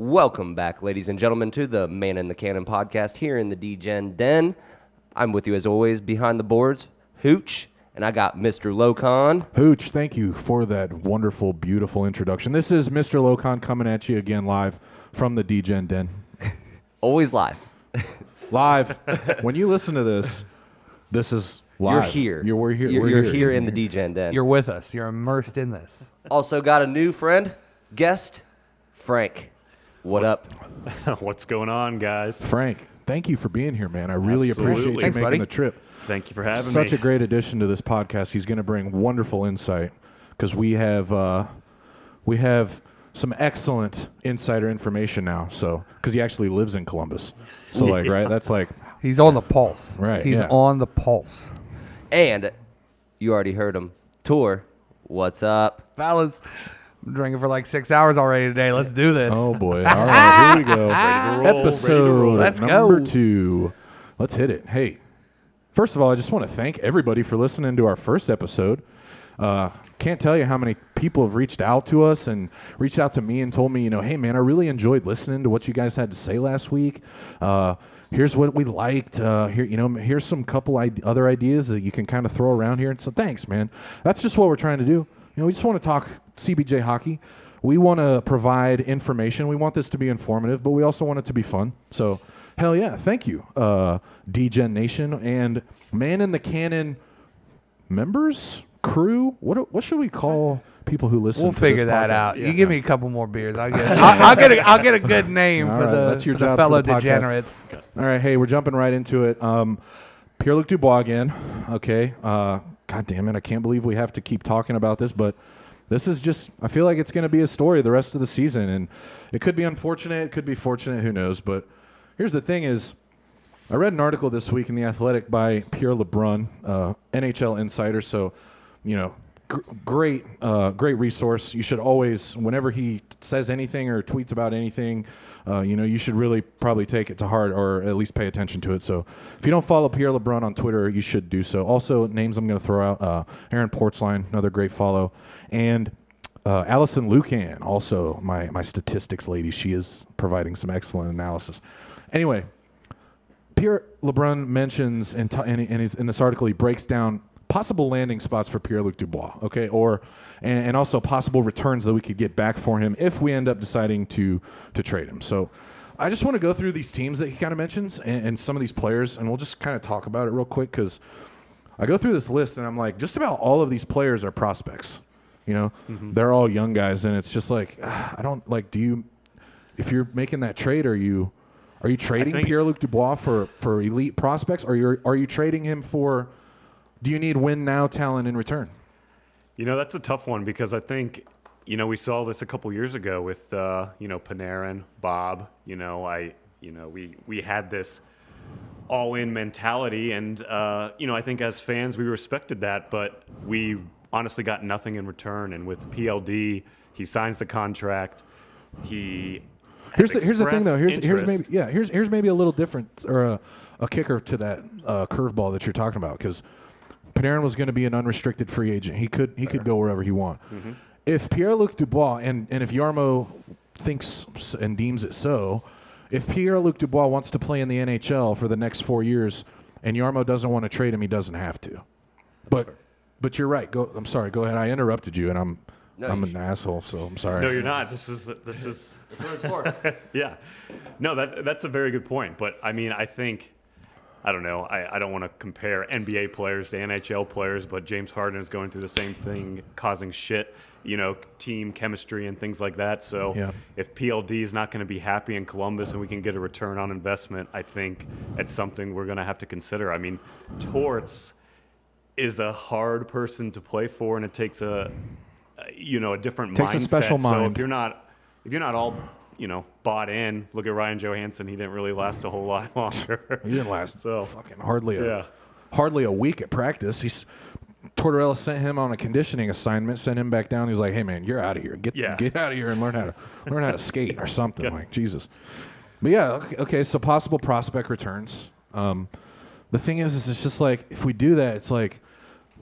Welcome back, ladies and gentlemen, to the Man in the Cannon podcast here in the DGen Den. I'm with you as always behind the boards, Hooch, and I got Mr. Locon. Hooch, thank you for that wonderful, beautiful introduction. This is Mr. Locon coming at you again live from the DGen Den. Always live. Live. when you listen to this, this is live. You're here. You're, we're here. You're, we're you're here in the DGen Den. You're with us. You're immersed in this. also got a new friend, guest, Frank. What up? What's going on, guys? Frank, thank you for being here, man. I really Absolutely. appreciate you Thanks, making buddy. the trip. Thank you for having me. Such me. a great addition to this podcast. He's going to bring wonderful insight because we have uh, we have some excellent insider information now. So because he actually lives in Columbus, so like right, that's like He's on the pulse. Right, He's yeah. on the pulse. And you already heard him. Tour, what's up? Fellas, I'm drinking for like six hours already today. Let's do this. oh boy. All right, here we go. roll, ready to Episode roll. Let's number go. two. Let's hit it. Hey, first of all, I just want to thank everybody for listening to our first episode. Uh, can't tell you how many people have reached out to us and reached out to me and told me, you know, hey man, I really enjoyed listening to what you guys had to say last week. Uh, here's what we liked. Uh, here, you know, here's some couple ide- other ideas that you can kind of throw around here. And so, thanks, man. That's just what we're trying to do. You know, we just want to talk CBJ hockey. We want to provide information. We want this to be informative, but we also want it to be fun. So, hell yeah, thank you, uh, DGen Nation and Man in the Cannon members, crew. What what should we call people who listen? We'll figure that podcast? out. You give me a couple more beers. I'll get. I'll, I'll get. A, I'll get a good name All for right, the, that's your job fellow the degenerates. All right, hey, we're jumping right into it. Um, Pierre Luc Dubois again. Okay. Uh, God damn it, I can't believe we have to keep talking about this, but this is just. I feel like it's going to be a story the rest of the season, and it could be unfortunate, it could be fortunate, who knows? But here's the thing: is I read an article this week in the Athletic by Pierre LeBrun, uh, NHL insider. So, you know, gr- great, uh, great resource. You should always, whenever he says anything or tweets about anything, uh, you know, you should really probably take it to heart or at least pay attention to it. So, if you don't follow Pierre LeBrun on Twitter, you should do so. Also, names I'm going to throw out: uh, Aaron Portzline, another great follow, and. Uh, Alison Lukan, also my, my statistics lady, she is providing some excellent analysis. Anyway, Pierre LeBrun mentions in, t- in, in, his, in this article, he breaks down possible landing spots for Pierre Luc Dubois, okay, or and, and also possible returns that we could get back for him if we end up deciding to to trade him. So. I just want to go through these teams that he kind of mentions and, and some of these players, and we'll just kind of talk about it real quick because I go through this list and I'm like, just about all of these players are prospects. You know, they're all young guys, and it's just like ah, I don't like. Do you, if you're making that trade, are you, are you trading Pierre Luc Dubois for for elite prospects, or you are you trading him for? Do you need win now talent in return? You know, that's a tough one because I think, you know, we saw this a couple years ago with, uh, you know, Panarin, Bob. You know, I, you know, we we had this all-in mentality, and uh, you know, I think as fans we respected that, but we honestly got nothing in return. And with PLD, he signs the contract. He Here's the, here's the thing though. Here's here's maybe yeah. Here's here's maybe a little different or a, a kicker to that uh, curveball that you're talking about because Panarin was going to be an unrestricted free agent. He could he could go wherever he want. Mm-hmm. If Pierre Luc Dubois and and if Jarmo thinks and deems it so, if Pierre Luc Dubois wants to play in the NHL for the next four years, and Jarmo doesn't want to trade him, he doesn't have to. but but you're right. Go. I'm sorry. Go ahead. I interrupted you, and I'm No, I'm you an asshole. So I'm sorry. No, you're not. This is this is That's what it's for. yeah. No, that that's a very good point. But I mean, I think I don't know. I, I don't want to compare NBA players to NHL players, but James Harden is going through the same thing, causing shit, you know, team chemistry and things like that. So Yeah. if PLD is not going to be happy in Columbus and we can get a return on investment, I think it's something we're going to have to consider. I mean, Torts is a hard person to play for, and it takes a, a you know a different Takes a mindset. special So mind. if you're not if you're not all you know bought in, look at Ryan Johansen. He didn't really last a whole lot longer. He didn't last So- fucking hardly a Yeah. hardly a week at practice. He's Tortorella sent him on a conditioning assignment, sent him back down. He's like, "Hey man, you're out of here. Get Yeah. get out of here and learn how to learn how to skate or something." Like Jesus. But yeah, okay, okay. So possible prospect returns. Um, the thing is, is it's just like if we do that, it's like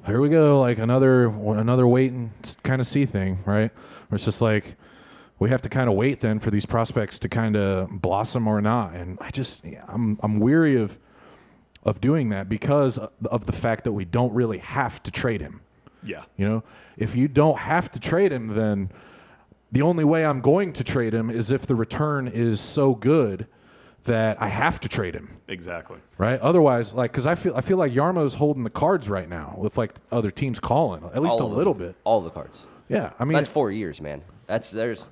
here we go, like another another wait and kind of see thing, right? Where it's just like we have to kind of wait then for these prospects to kind of blossom or not. And I just I'm I'm weary of of doing that because of the fact that we don't really have to trade him. Yeah. You know, if you don't have to trade him, then the only way I'm going to trade him is if the return is so good that I have to trade him. Exactly. Right. Otherwise, like, because I feel I feel like Jarmo's holding the cards right now with like other teams calling at least All a little them. bit. All the cards. Yeah. I mean, That's four years, man. That's there's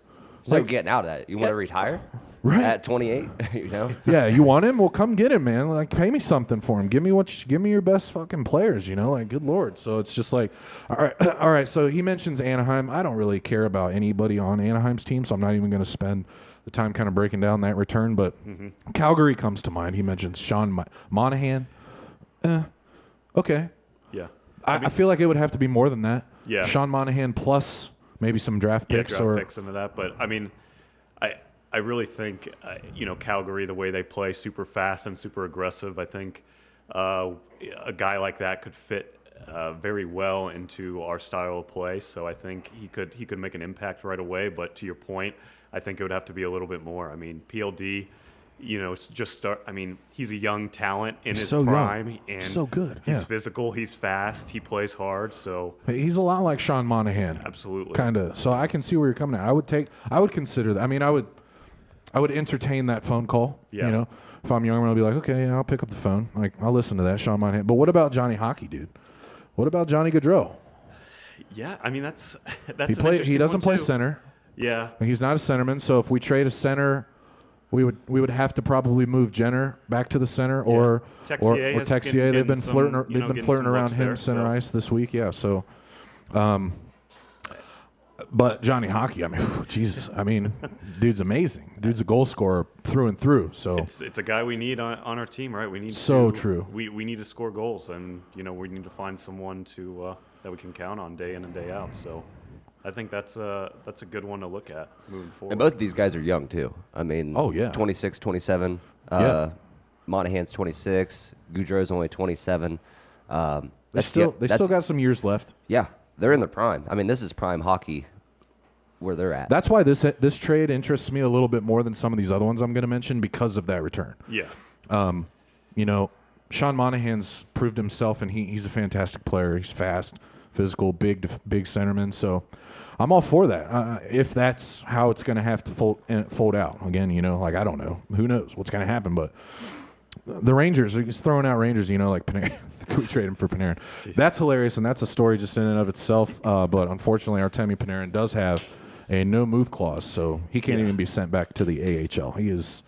no Like- getting out of that. You want to retire Right. at 28? you know, yeah, you want him? Well, come get him, man. Like, pay me something for him. Give me what? You, give me your best fucking players. You know, like, good lord. So it's just like, all right, all right. So he mentions Anaheim. I don't really care about anybody on Anaheim's team, so I'm not even going to spend the time kind of breaking down that return. But Calgary comes to mind. He mentions Sean Mo- Monahan. Eh, okay. Yeah. I, I feel like it would have to be more than that. Yeah. Sean Monahan plus maybe some draft yeah, picks draft or picks into that. But I mean, I I really think uh, you know Calgary the way they play super fast and super aggressive. I think uh, a guy like that could fit. Uh, very well into our style of play, so I think he could he could make an impact right away. But to your point, I think it would have to be a little bit more. I mean, PLD, you know, it's just start. I mean, he's a young talent in his so young. prime, and So good, He's yeah. physical, he's fast, he plays hard. So He's a lot like Sean Monahan. absolutely, kind of. So I can see where you're coming at. I would take. I would consider that. I mean, I would. I would entertain that phone call. Yeah. You know, if I'm young, I'll be like, okay, yeah, I'll pick up the phone. Like, I'll listen to that, Sean Monahan. But what about Johnny Hockey, dude? What about Johnny Gaudreau? yeah. I mean, that's that's He. He doesn't play too. center. Yeah, He's not a centerman. So if we trade a center, we would we would have to probably move Jenner back to the center or or, Texier or has Texier. been they've been some, flirting. they've know, been flirting around him there, center so. ice this week. Yeah. So. Um, but Johnny Hockey, I mean, Jesus, I mean, dude's amazing. Dude's a goal scorer through and through. So it's it's a guy we need on, on our team, right? We need So to, true. We we need to score goals, and you know we need to find someone to uh, that we can count on day in and day out. So. I think that's a that's a good one to look at moving forward. and both of these guys are young too. I mean, Oh, yeah. 26, 27. Uh, Yeah. Monahan's 26. Gaudreau's only 27. Um, they still yeah, they still got some years left. yeah, they're in their prime. I mean, this is prime hockey where they're at. That's why this this trade interests me a little bit more than some of these other ones I'm going to mention because of that return. yeah, Um, you know, Sean Monahan's proved himself, and he, he's a fantastic player. He's fast, physical, big, big centerman. So I'm all for that. Uh, if that's how it's going to have to fold, uh, fold out again, you know, like I don't know, who knows what's going to happen, but the Rangers, he's throwing out Rangers, you know, like Panarin. Could we trade him for Panarin? That's hilarious, and that's a story just in and of itself. Uh, but unfortunately, Artemi Panarin does have a no move clause, so he can't even be sent back to the AHL. He is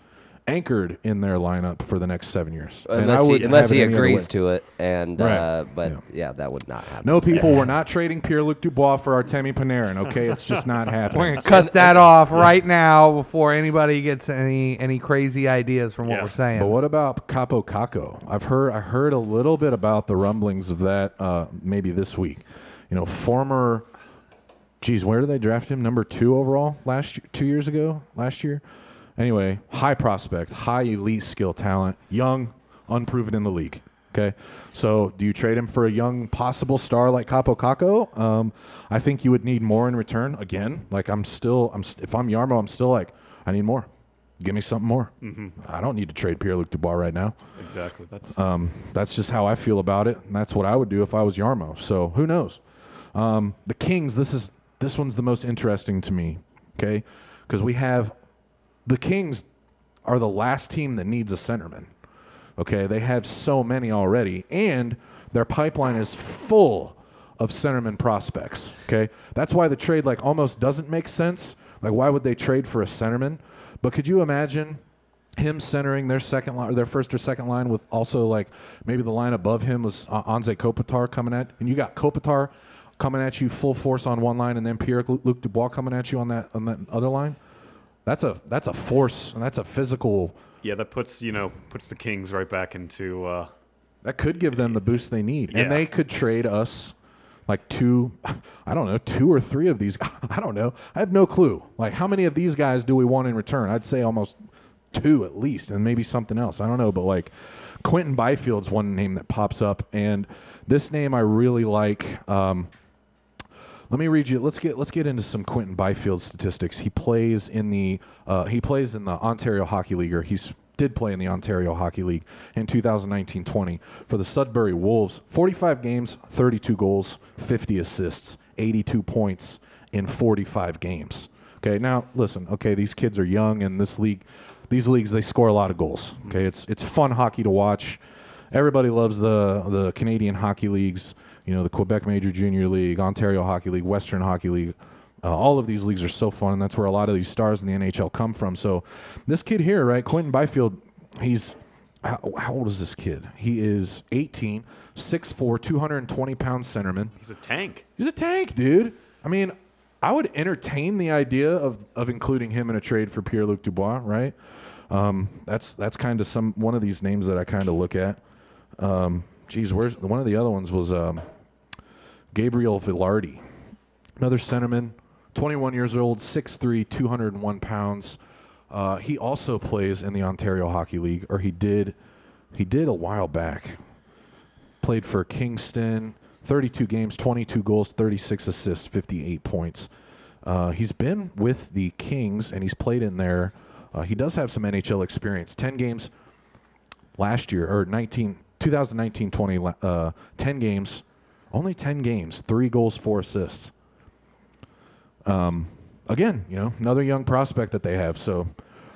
anchored in their lineup for the next seven years. And I unless he, wouldn't unless he agrees to it, and Right. uh, but Yeah. yeah. that would not happen. No, people, we're not trading Pierre Luc Dubois for Artemi Panarin. Okay, it's just not happening. We're gonna cut that off right now before anybody gets any any crazy ideas from what Yeah. we're saying. But what about Kaapo Kakko? I've heard I heard a little bit about the rumblings of that uh, maybe this week. You know, former. Geez, where did they draft him? Number two overall last year, two years ago, last year. Anyway, high prospect, high elite skill talent, young, unproven in the league. Okay, so do you trade him for a young possible star like Kaapo Kakko? Um, I think you would need more in return. Again, like I'm still, I'm st- if I'm Jarmo, I'm still like I need more. Give me something more. I don't need to trade Pierre Luc Dubois right now. exactly. That's Um, that's just how I feel about it, and that's what I would do if I was Jarmo. So who knows? Um, the Kings. This is this one's the most interesting to me. Okay, because we have the Kings are the last team that needs a centerman. Okay, they have so many already, and their pipeline is full of centerman prospects. Okay, that's why the trade like almost doesn't make sense. Like, why would they trade for a centerman? But could you imagine him centering their second line, their first or second line, with also like maybe the line above him was uh, Anze Kopitar coming at, and you got Kopitar coming at you full force on one line, and then Pierre Luc Dubois coming at you on that on that other line. That's a that's a force and that's a physical yeah. That puts you know puts the Kings right back into uh, that could give them the boost they need, Yeah. and they could trade us like two, I don't know, two or three of these. I don't know. I have no clue. Like how many of these guys do we want in return? I'd say almost two at least, and maybe something else. I don't know, but like Quinton Byfield's one name that pops up, and this name I really like. Um, Let me read you. Let's get let's get into some Quinton Byfield statistics. He plays in the uh, he plays in the Ontario Hockey League, or he's did play in the Ontario Hockey League in 2019-20 for the Sudbury Wolves. 45 games, 32 goals, 50 assists, 82 points in 45 games. Okay, now listen. Okay, these kids are young, and this league, these leagues, they score a lot of goals. Okay, it's it's fun hockey to watch. Everybody loves the the Canadian hockey leagues. You know, the Quebec Major Junior League, Ontario Hockey League, Western Hockey League. Uh, all of these leagues are so fun, and that's where a lot of these stars in the NHL come from. So, this kid here, right, Quinton Byfield, he's how, how old is this kid? He is 18, 6'4", 220 pound centerman. He's a tank. He's a tank, dude. I mean, I would entertain the idea of, of including him in a trade for Pierre Luc Dubois, right? Um, that's that's kind of some one of these names that I kind of look at. Um, geez, where's one of the other ones was um, Gabriel Vilardi, another centerman, 21 years old, 6'3", 201 pounds. Uh, he also plays in the Ontario Hockey League, or he did. He did a while back. Played for Kingston, 32 games, 22 goals, 36 assists, 58 points. Uh, he's been with the Kings and he's played in there. Uh, he does have some NHL experience. 10 games last year, or 19, 2019 20, uh, 10 games, only 10 games, three goals, four assists. Um, again, you know, another young prospect that they have. So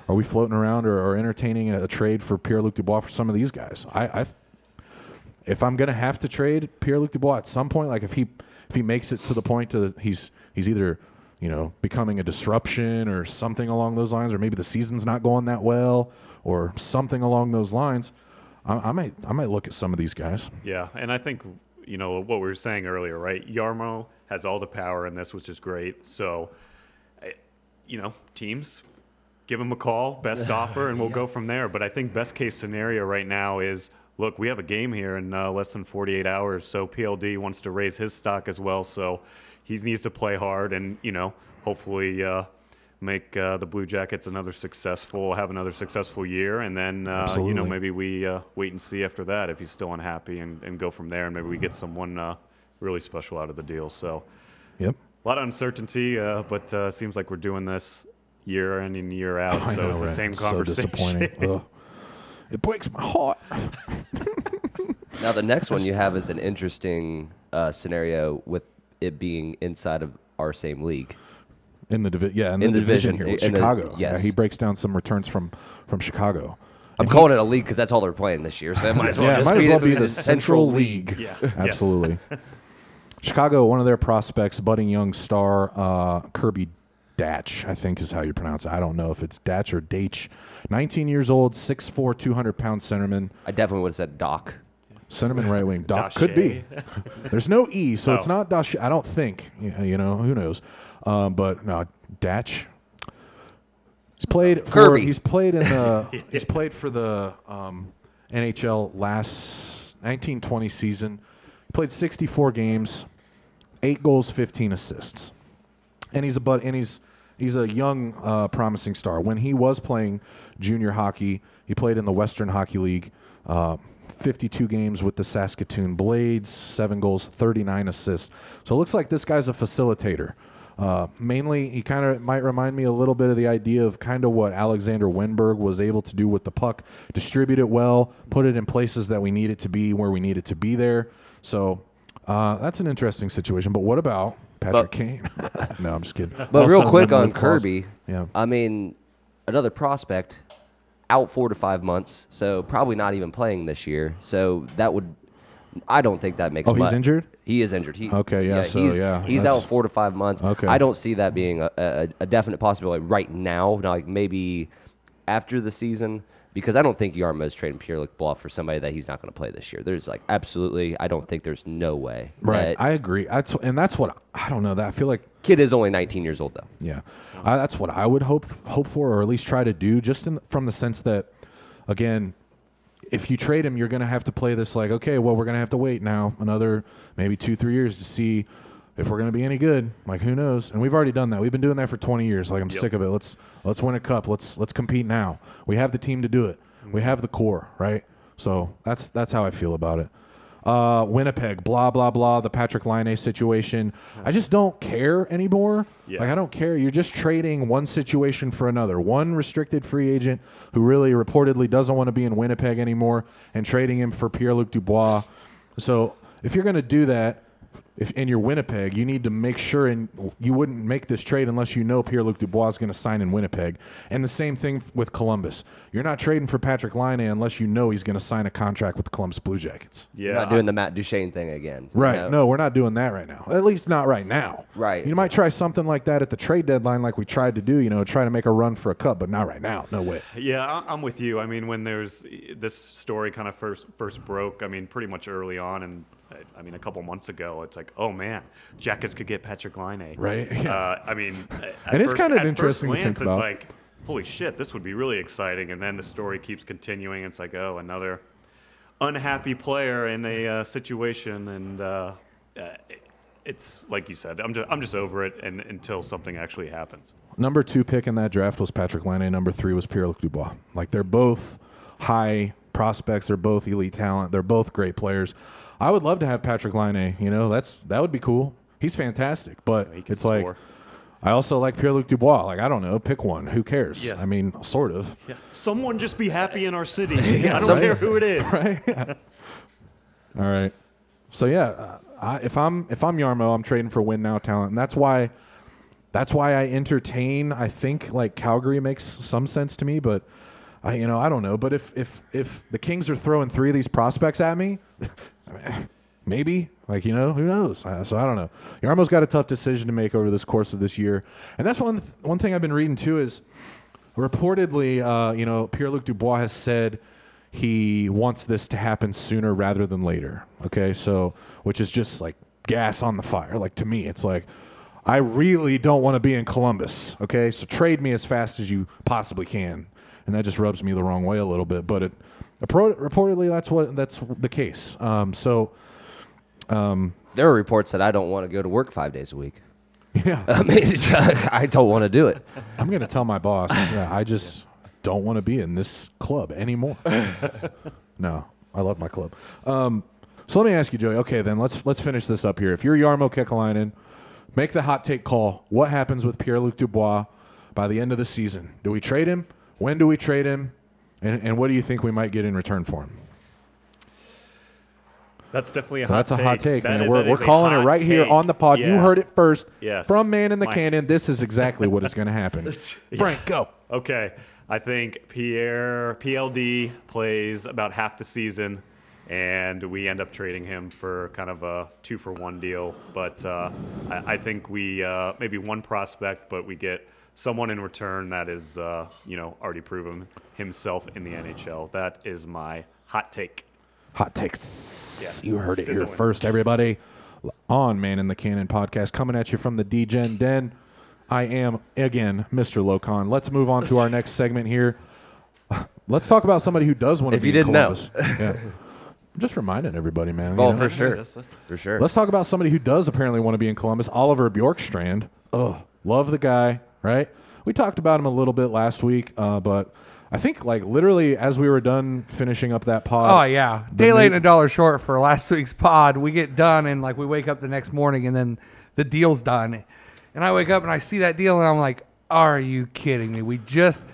are we floating around or, or entertaining a, a trade for Pierre Luc Dubois for some of these guys? I, I if I'm gonna have to trade Pierre Luc Dubois at some point, like if he if he makes it to the point to he's he's either you know becoming a disruption or something along those lines, or maybe the season's not going that well or something along those lines, I might I might look at some of these guys. Yeah, and I think you know what we were saying earlier, right? Jarmo has all the power in this, which is great. So, you know, teams give him a call, best offer, and we'll go from there. But I think best case scenario right now is look, we have a game here in uh, less than 48 hours, so PLD wants to raise his stock as well. So he needs to play hard, and you know, hopefully. Uh, Make uh, the Blue Jackets another successful, have another successful year, and then uh, you know maybe we uh, wait and see after that if he's still unhappy, and, and go from there, and maybe we get someone uh, really special out of the deal. So Yep. a lot of uncertainty, uh, but uh, seems like we're doing this year in and year out. I so know, it's the right? same It's so conversation. disappointing. It breaks my heart. Now the next one you have is an interesting uh, scenario with it being inside of our same league. In the division. yeah, in, In the, the division, division, here with in the- Chicago. yes. Yeah, he breaks down some returns from from Chicago. I'm calling it a league because that's all they're playing this year. So it might as well yeah, just might be, as well be the the Central League. Yeah. Absolutely. Chicago, one of their prospects, budding young star, uh, Kirby Datch, I think is how you pronounce it. I don't know if it's Datch or Datch. 19 years old, 6'4", 200 pound centerman. I definitely would have said Doc. Centerman right wing. Doc Dache. could be. There's no E, so it's not Dash. I don't think. You you know, who knows? Um, but no, Datch. He's played for. Kirby. He's played in the. he's played for the um, NHL last 1920 season. He played 64 games, eight goals, 15 assists, and he's a but and he's he's a young, uh, promising star. When he was playing junior hockey, he played in the Western Hockey League. Uh, 52 games with the Saskatoon Blades, seven goals, 39 assists. So it looks like this guy's a facilitator. Uh, mainly, he kind of might remind me a little bit of the idea of kind of what Alexander Wennberg was able to do with the puck, distribute it well, put it in places that we need it to be, where we need it to be there. So uh, that's an interesting situation. But what about Patrick But- Kane? no, I'm just kidding. But Also real quick on. Kirby, Yeah. I mean, another prospect out four to five months, so probably not even playing this year. So that would, I don't think that makes. Oh, he's injured? He is injured. He, Okay, yeah, so, he's, yeah, he's that's- out four to five months. Okay. I don't see that being a, a, a definite possibility right now. Now, Like maybe after the season. Because I don't think Jarmo is trading Pierre Bluff for somebody that he's not going to play this year. There's like absolutely, I don't think there's no way. Right. that- I agree. That's and that's what I don't know. That I feel like kid is only 19 years old though. Yeah, I, that's what I would hope hope for, or at least try to do, just in, from the sense that, again, if you trade him, you're going to have to play this like, okay, well, we're going to have to wait now another maybe two, three years to see if we're going to be any good. Like, who knows? And we've already done that. We've been doing that for 20 years. Like, I'm sick of it. Let's let's win a cup. Let's let's compete now. We have the team to do it. We mm-hmm. have the core, right? So that's that's how I feel about it. Uh, Winnipeg, blah blah blah, the Patrik Laine situation. I just don't care anymore. Yeah. Like I don't care. You're just trading one situation for another. One restricted free agent who really reportedly doesn't want to be in Winnipeg anymore, and trading him for Pierre Luc Dubois. So if you're going to do that, if in your Winnipeg, you need to make sure and you wouldn't make this trade unless you know Pierre Luc Dubois is going to sign in Winnipeg. And the same thing with Columbus. You're not trading for Patrik Laine unless you know he's going to sign a contract with the Columbus Blue Jackets. Yeah, We're not doing the Matt Duchene thing again. you Right. know? No, we're not doing that right now. At least not right now. Right. You might try something like that at the trade deadline, like we tried to do, you know, try to make a run for a cup, but not right now. No way. Yeah, I- I'm with you. I mean, when there's this story kind of first first broke, I mean, pretty much early on, and I mean, a couple months ago, it's like, oh man, Jackets could get Patrik Laine. Right, yeah. Uh, I mean, And it's first- kind of interesting to think about. It's like, holy shit, this would be really exciting. And then the story keeps continuing. It's like, oh, another unhappy player in a uh, situation, and uh, uh, it's like you said, I'm just I'm just over it, and until something actually happens. Number two pick in that draft was Patrik Laine. Number three was Pierre Luc Dubois. Like they're both high prospects. They're both elite talent. They're both great players. I would love to have Patrik Laine. You know, that's that would be cool. He's fantastic, but can it's like. I also like Pierre Luc Dubois. Like I don't know, pick one. Who cares? Yeah. I mean, sort of. Yeah. Someone just be happy in our city. Yeah, I don't right. care who it is. Right. All right. So yeah, uh, I, if I'm if I'm Jarmo, I'm trading for win now talent, and that's why that's why I entertain. I think like Calgary makes some sense to me, but I you know I don't know. But if if if the Kings are throwing three of these prospects at me, maybe like you know who knows. So I don't know. Jarmo's got a tough decision to make over this course of this year, and that's one th- one thing I've been reading too is reportedly, uh, you know, Pierre Luc Dubois has said he wants this to happen sooner rather than later. Okay, so which is just like gas on the fire. Like to me, it's like I really don't want to be in Columbus. Okay, so trade me as fast as you possibly can, and that just rubs me the wrong way a little bit. But it reportedly that's what that's the case. Um, so There are reports that I don't want to go to work five days a week. yeah, I mean, I don't want to do it. I'm gonna tell my boss. I just don't want to be in this club anymore. no, I love my club. Um, so let me ask you, Joey. Okay, then let's let's finish this up here. If you're Jarmo Kekalainen, make the hot take call. What happens with Pierre Luc Dubois by the end of the season? Do we trade him? When do we trade him? And, and what do you think we might get in return for him? That's definitely a hot take. That's a take. hot take, man. we're that we're calling it right here on the pod. You heard it first Yes. from Man in the My- Cannon. This is exactly what is going to happen. Frank, go. Okay, I think Pierre PLD plays about half the season, and we end up trading him for kind of a two for one deal. But uh, I, I think we uh, maybe one prospect, but we get someone in return that is uh, you know already proven himself in the NHL. That is my hot take. Hot takes. Yeah. You heard it here first, everybody. On Man in the Cannon podcast, coming at you from the DGen Den. I am, again, Mr. Locon. Let's move on to our next segment here. Let's talk about somebody who does want to If be you in didn't know. Columbus. yeah. I'm just reminding everybody, man. Oh, you know? for sure, for sure. Let's talk about somebody who does apparently want to be in Columbus, Oliver Bjorkstrand. Oh, love the guy, right? We talked about him a little bit last week, uh, but I think like literally as we were done finishing up that pod. Oh yeah, the day late new- and a dollar short for last week's pod. We get done and like we wake up the next morning and then the deal's done, and I wake up and I see that deal and I'm like, are you kidding me? We just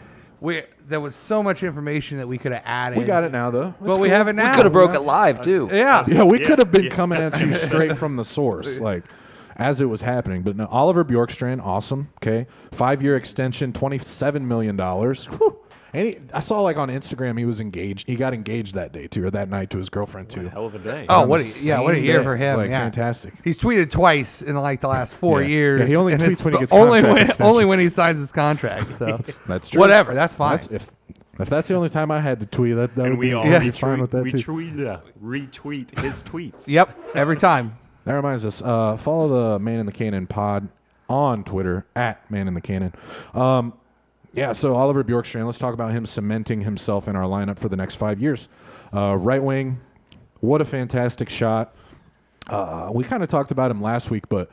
we there was so much information that we could have added. We got it now, though. It's but we have it now. we could have broke it live too. Yeah, Yeah, we Yeah, could have been yeah. coming at you straight from the source, like as it was happening. But no, Oliver Bjorkstrand, awesome. Okay, five year extension, twenty seven million dollars. And he, I saw like on Instagram he was engaged. He got engaged that day too, or that night to his girlfriend too. Hell of a day. Oh, On what the a, yeah, what a same year day. for It's, him! like, yeah. fantastic. He's tweeted twice in like the last four Yeah. years. Yeah, he only and tweets it's when he gets only contract when extensions. only when he signs his contract. So That's true. Whatever, that's fine. That's, if if that's the only time I had to tweet, that, that and would we be, all I'd be retweet, fine with that too. retweet, uh, retweet his tweets. yep, every time. That reminds us. Uh, follow the Man in the Cannon pod on Twitter at Man in the Cannon. Um, yeah. So Oliver Bjorkstrand. Let's talk about him cementing himself in our lineup for the next five years. Uh, right wing. What a fantastic shot. Uh, we kind of talked about him last week, but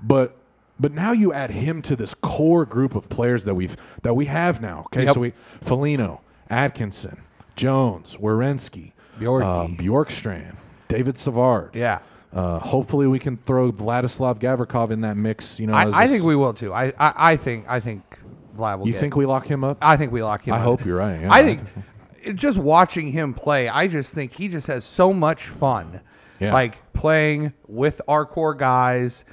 but but now you add him to this core group of players that we've that we have now. Okay, Yep. so we Foligno, Atkinson, Jones, Werenski, Bjorky. um, Bjorkstrand. David Savard. Yeah. Uh, hopefully, we can throw Vladislav Gavrikov in that mix. You know, I, as I think we will too. I, I, I think I think Vlad will. You get- think we lock him up? I think we lock him. Up. I up. hope you're right, yeah. I think it- just watching him play, I just think he just has so much fun. Yeah. Like playing with our core guys.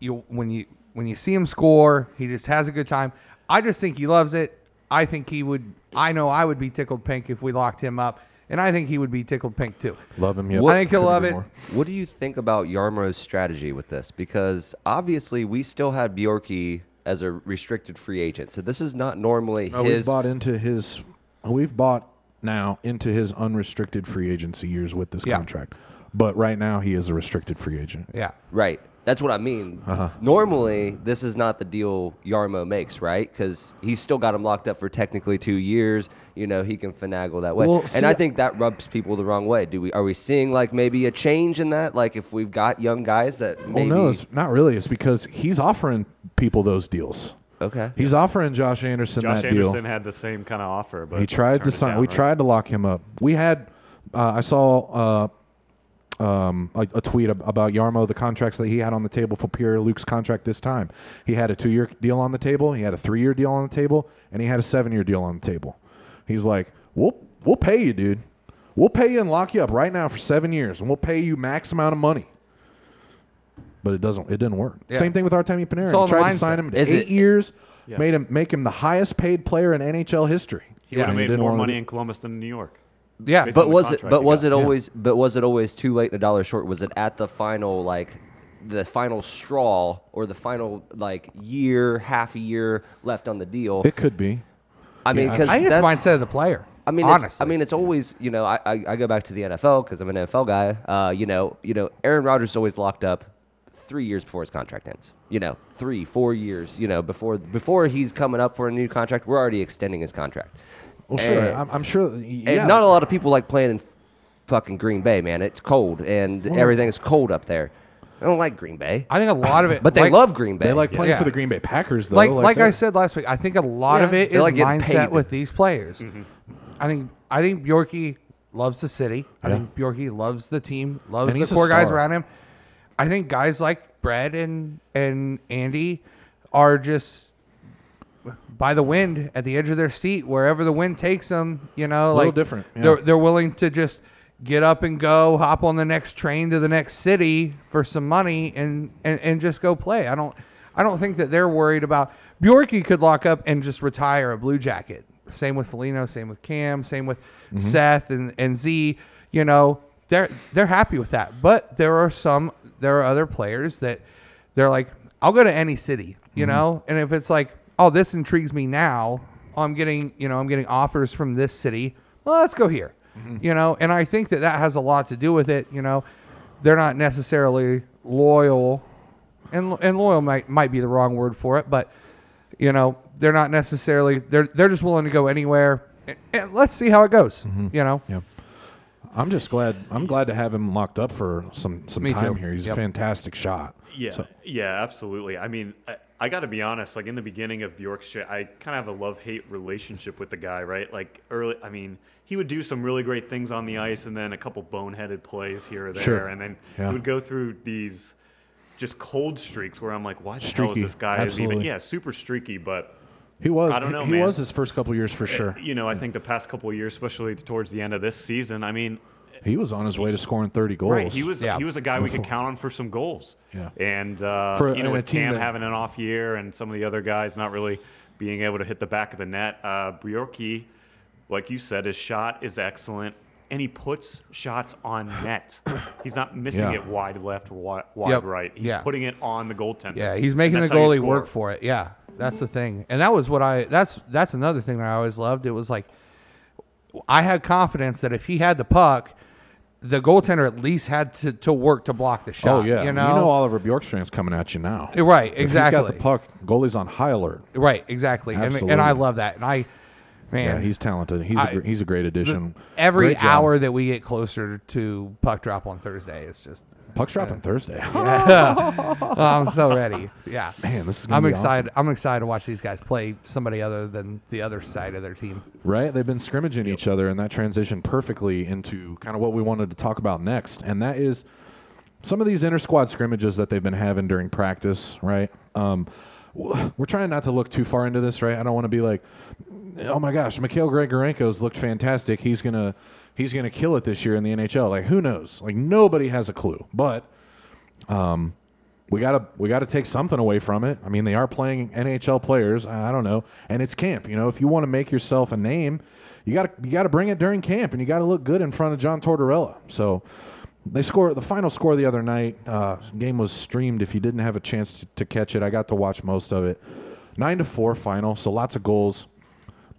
You when you when you see him score, he just has a good time. I just think he loves it. I think he would. I know I would be tickled pink if we locked him up, and I think he would be tickled pink too. Love him. Yeah, I think he'll love it. more. What do you think about Jarmo's strategy with this? Because obviously we still had Bjorky as a restricted free agent, so this is not normally No, we've bought into his. We've bought now into his unrestricted free agency years with this Yeah. contract, but right now he is a restricted free agent. Yeah. Right. That's what I mean. Uh-huh. Normally, this is not the deal Jarmo makes, right? Because he's still got him locked up for technically two years. You know, he can finagle that way, Well, and I think that rubs people the wrong way. Do we? Are we seeing like maybe a change in that? Like if we've got young guys that Well, no, it's not really. It's because he's offering people those deals. okay. He's offering Josh Anderson Josh that Anderson deal. had the same kind of offer, but He tried to sign. down, we right? tried to lock him up. We had. Uh, I saw uh, um, a, a tweet about Jarmo, the contracts that he had on the table for Pierre Luke's contract this time. He had a two-year deal on the table. He had a three-year deal on the table, and he had a seven-year deal on the table. He's like, "We'll we'll pay you, dude. We'll pay you and lock you up right now for seven years, and we'll pay you max amount of money." But it doesn't. It didn't work. Yeah. Same thing with Artemi Panarin. It's all He in tried to sign him to Is eight it- years. Yeah. Made him make him the highest paid player in NHL history. He would have made more money in Columbus than in New York. Yeah. Based But the was it? contract But he was got. it Yeah. always? But was it always too late and a dollar short? Was it at the final like? The final straw, or the final like year, half a year left on the deal. It could be. I mean, Yeah, I- because I think it's that's, mindset of the player. I mean, honestly. it's, I mean, it's always you know I, I, I go back to the NFL because I'm an NFL guy. Uh, you know, you know, Aaron Rodgers is always locked up three years before his contract ends. You know, three, four years. You know, before before he's coming up for a new contract, we're already extending his contract. Well, sure. And- I'm, I'm sure. And not a lot of people like playing in fucking Green Bay, man. It's cold and everything is cold up there. I don't like Green Bay, I think a lot of it, but they like- love Green Bay. They like playing Yeah. for the Green Bay Packers, though. like like I said last week, I think a lot of Yeah, it they is like mindset paid. with these players. Mm-hmm. I think I think Bjorky loves the city. I Yeah. think Bjorky loves the team, loves And the he's a core guys around him. I think guys like Brad and and Andy are just by the wind at the edge of their seat wherever the wind takes them. You know, Little like different, yeah. They're they're willing to just get up and go, hop on the next train to the next city for some money, and and, and just go play. I don't I don't think that they're worried about Bjorky could lock up and just retire a blue jacket. Same with Foligno, same with Cam, same with Mm-hmm. Seth and, and Z. You know, they're they're happy with that. But there are some there are other players that they're like, I'll go to any city, you Mm-hmm. know? And if it's like, oh, this intrigues me now, I'm getting, you know, I'm getting offers from this city. Well, let's go here. Mm-hmm. You know, and I think that that has a lot to do with it, you know. They're not necessarily loyal and and loyal might might be the wrong word for it, but you know, they're not necessarily they're they're just willing to go anywhere. And, and let's see how it goes, Mm-hmm. you know. Yeah. I'm just glad. I'm glad to have him locked up for some some Me time too. here. He's Yep. a fantastic shot. Yeah, So- yeah, absolutely. I mean, I, I got to be honest. Like in the beginning of Bjork's shit, I kind of have a love hate relationship with the guy, right? Like early, I mean, he would do some really great things on the ice, and then a couple boneheaded plays here or there, Sure. and then Yeah. he would go through these just cold streaks where I'm like, why the hell is this guy is even? Yeah, super streaky, but. He was. I don't know, he man. was his first couple years for eh, sure. You know, I think the past couple of years, especially towards the end of this season, I mean, He was on his way to scoring 30 goals. Right. He was Yeah. he was a guy we could count on for some goals. Yeah. And uh, For- you know, and a with team Cam that- having an off year and some of the other guys not really being able to hit the back of the net, uh, Bjorky, like you said, his shot is excellent. And he puts shots on net. He's not missing Yeah. it wide left or wide, wide Yep. right. He's Yeah. putting it on the goaltender. Yeah, he's making the that's how you goalie work for it. Yeah, that's the thing, and that was what I. That's that's another thing that I always loved. It was like I had confidence that if he had the puck, the goaltender at least had to, to work to block the shot. Oh yeah, you know, Oliver Bjorkstrand's coming at you now. right? If Exactly. he's got the puck. Goalie's on high alert. Right, exactly. And, and I love that. And I, man, Yeah, he's talented. He's a I- gr- he's a great addition. every Great hour that we get closer to puck drop on Thursday is just Puck's dropping Thursday. Oh, I'm so ready. Yeah. Man, this is gonna I'm be excited. awesome. I'm excited to watch these guys play somebody other than the other side of their team. Right? They've been scrimmaging each other, and that transitioned perfectly into kind of what we wanted to talk about next, and that is some of these inter squad scrimmages that they've been having during practice. Right? Um, we're trying not to look too far into this, right? I don't want to be like, oh my gosh, Mikhail Grigorenko's looked fantastic. He's gonna he's gonna kill it this year in the NHL. Like who knows? Like nobody has a clue, but we gotta we gotta take something away from it. I mean, they are playing NHL players. I I don't know, and it's camp. You know, if you want to make yourself a name, you gotta you gotta bring it during camp, and you gotta look good in front of John Tortorella. So they score the final score the other night. Uh, game was streamed. If you didn't have a chance to, to catch it, I got to watch most of it. Nine to four final. So lots of goals.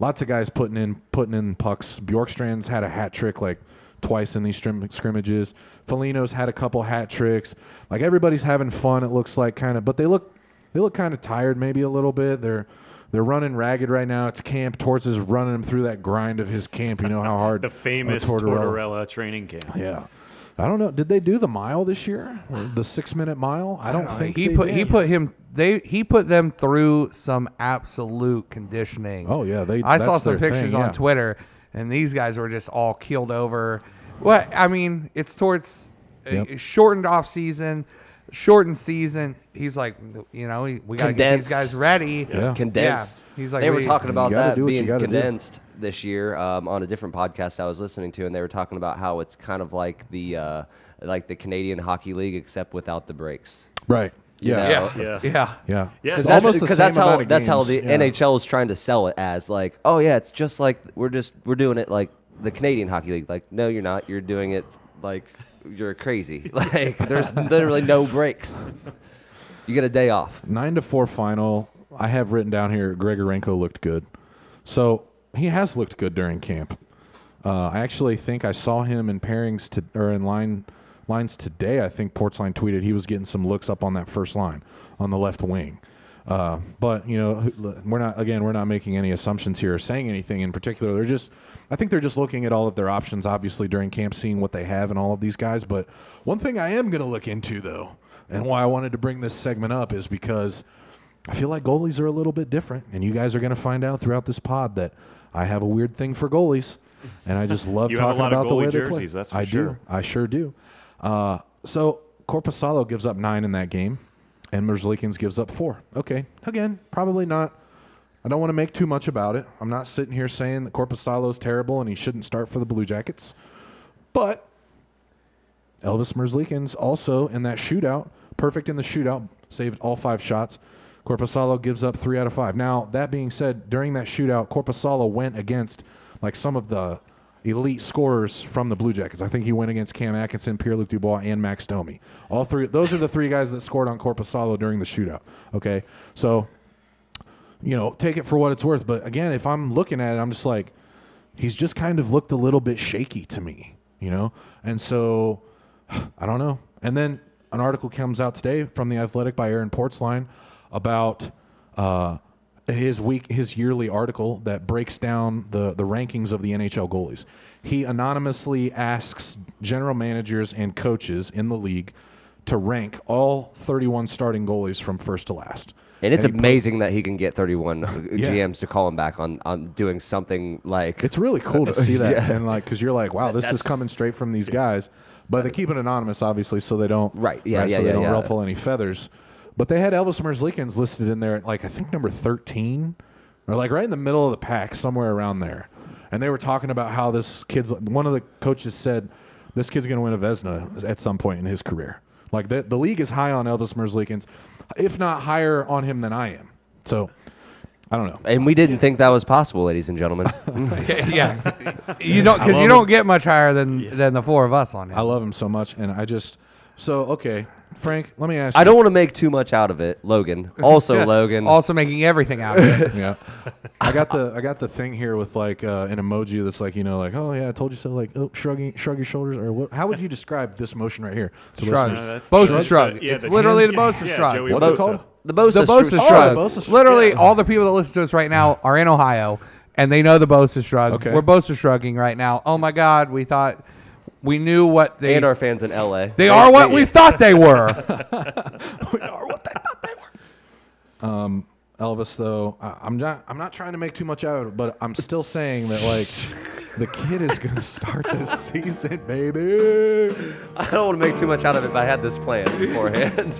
Lots of guys putting in putting in pucks. Bjorkstrand's had a hat trick like twice in these scrim- scrimmages. Foligno's had a couple hat tricks. Like everybody's having fun. It looks like kind of, but they look they look kind of tired maybe a little bit. They're they're running ragged right now. It's camp. Torts is running them through that grind of his camp. You know how hard The famous uh, Tortorella. training camp. Yeah. I don't know. Did they do the mile this year? Or the six minute mile? I don't uh, think he they put he put him they he put them through some absolute conditioning. Oh, yeah, they- I saw that's some their pictures thing, yeah. on Twitter, and these guys were just all keeled over. What I mean, it's towards uh, Yep. a shortened off season, shortened season. He's like, you know, we got to get these Condensed. guys ready. Yeah. condensed. Yeah. He's like, they were we- talking about gotta that do what you being gotta do. condensed this year um, on a different podcast I was listening to, and they were talking about how it's kind of like the uh, like the Canadian Hockey League, except without the breaks. Right. You Yeah. know? Yeah, Yeah. yeah, Yeah. Yeah. It's Because almost because that's how that's how the Yeah. NHL is trying to sell it as like, oh yeah, it's just like we're just we're doing it like the Canadian Hockey League. Like, no, you're not. You're doing it like you're crazy. Like, there's literally no breaks. You get a day off. Nine to four final. I have written down here. Grigorenko looked good, so he has looked good during camp. Uh, I actually think I saw him in pairings to or in line lines today. I think Portzline tweeted he was getting some looks up on that first line on the left wing. Uh, but you know, we're not again. We're not making any assumptions here or saying anything in particular. They're just, I think they're just looking at all of their options, obviously during camp, seeing what they have in all of these guys. But one thing I am going to look into though, and why I wanted to bring this segment up is because I feel like goalies are a little bit different, and you guys are going to find out throughout this pod that I have a weird thing for goalies, and I just love You have a talking about the way goalie they play. that's for I sure. do. I sure do. Uh, so Korpisalo gives up nine in that game, and Merzlikins gives up four. Okay, again, probably not. I don't want to make too much about it. I'm not sitting here saying that Korpisalo is terrible and he shouldn't start for the Blue Jackets, but Elvis Merzlikins also in that shootout, perfect in the shootout, saved all five shots. Korpisalo gives up three out of five. Now, that being said, during that shootout, Korpisalo went against like some of the elite scorers from the Blue Jackets. I think he went against Cam Atkinson, Pierre Luc Dubois, and Max Domi. All three those are the three guys that scored on Korpisalo during the shootout. Okay. So, you know, take it for what it's worth. But again, if I'm looking at it, I'm just like, he's just kind of looked a little bit shaky to me, you know? And so I don't know. And then an article comes out today from the Athletic by Aaron Portzline about uh, his week, his yearly article that breaks down the the rankings of the NHL goalies. He anonymously asks general managers and coaches in the league to rank all 31 starting goalies from first to last. And it's put- amazing that he can get 31 Yeah. GMs to call him back on, on doing something like It's really cool to see that, Yeah. and like, because you're like, wow, this is coming straight from these guys. But they keep it anonymous, obviously, so they don't Right, yeah, yeah, so they yeah, don't yeah. ruffle any feathers. But they had Elvis Merzlikins listed in there, at like I think number thirteen, or like right in the middle of the pack, somewhere around there. And they were talking about how this kid's. One of the coaches said this kid's going to win a Vezina at some point in his career. Like the the league is high on Elvis Merzlikins, if not higher on him than I am. So I don't know. And we didn't think that was possible, ladies and gentlemen. yeah. You don't because you love don't get much higher than than the four of us on him. I love him so much, and I just so okay, Frank. Let me ask. I you. don't want to make too much out of it, Logan. Also, Logan. Also making everything out of it. yeah. I got the I got the thing here with like uh, an emoji that's like you know like oh yeah I told you so like oh shrugging shrug your shoulders or what how would you describe this motion right here to Shrug. listeners? No, that's- Bosa that's shrug. the- yeah, it's the literally hands- the Bosa yeah, shrug. Joey What's it Bosa. called? the Bosa, the Bosa Oh, shrug. the Bosa shrug. Literally, Yeah. all the people that listen to us right now are in Ohio, and they know the Bosa shrug. Okay. We're Bosa shrugging right now. Oh my God, we thought We knew what they and our fans in LA. they are what we thought they were. We are what they thought they were. Um, Elvis, though, I, I'm not. I'm not trying to make too much out of it, but I'm still saying that like the kid is going to start this season, baby. I don't want to make too much out of it, but I had this plan beforehand.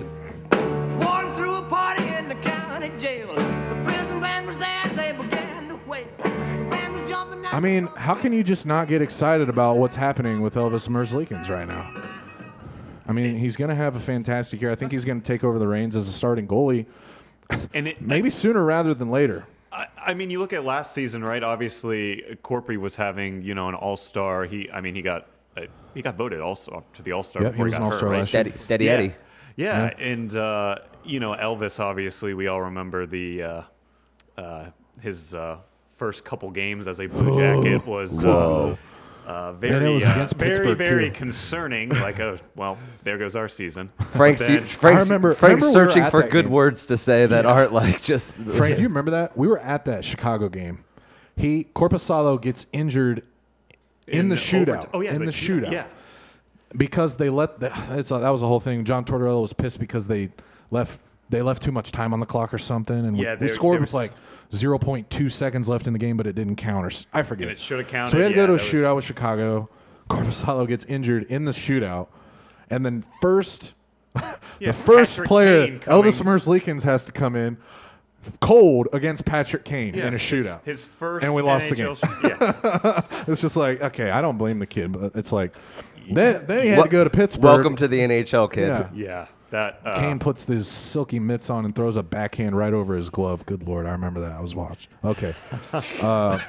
One threw a party in the county jail. The prison band was there, I mean, how can you just not get excited about what's happening with Elvis Merzlikins right now? I mean, he's going to have a fantastic year. I think he's going to take over the reins as a starting goalie, And it, maybe sooner rather than later. I, I mean, you look at last season, right? Obviously, Corpy was having you know an All Star. He, I mean, he got uh, he got voted also to the All Star Yep, he before was he an got All-Star hurt, right? Steady, steady yeah. Eddie. Yeah, and uh, you know Elvis. Obviously, we all remember the uh, uh, his uh, first couple games as a Blue Jacket was uh, uh, very, it was uh, against very, Pittsburgh, very too. concerning. Like, oh, well, there goes our season. Frank's, then- Frank's, I remember- Frank's remember searching at for good game. words to say that aren't like just. Frank, do you remember that? We were at that Chicago game. He Korpisalo gets injured in, the shootout. overt- Oh yeah, in the, shootout. shootout. Yeah, because they let the, it's a, that was the whole thing. John Tortorella was pissed because they left they left too much time on the clock or something, and we, Yeah, we there- scored with was- like 0.2 seconds left in the game, but it didn't count. Or s- I forget. And it should have counted, So we had to yeah, go to a that was- shootout with Chicago. Korpisalo gets injured in the shootout, and then first Yeah, the first Patrick player Kane coming- Elvis Merzlikins has to come in cold against Patrick Kane yeah, in a shootout. His, first And we lost the game. yeah, It's just like okay, I don't blame the kid, but it's like then then he had Wel- to go to Pittsburgh. Welcome to the NHL, kid. Yeah. yeah. That uh, Kane puts his silky mitts on and throws a backhand right over his glove. Good lord, I remember that. I was watched. Okay. Uh,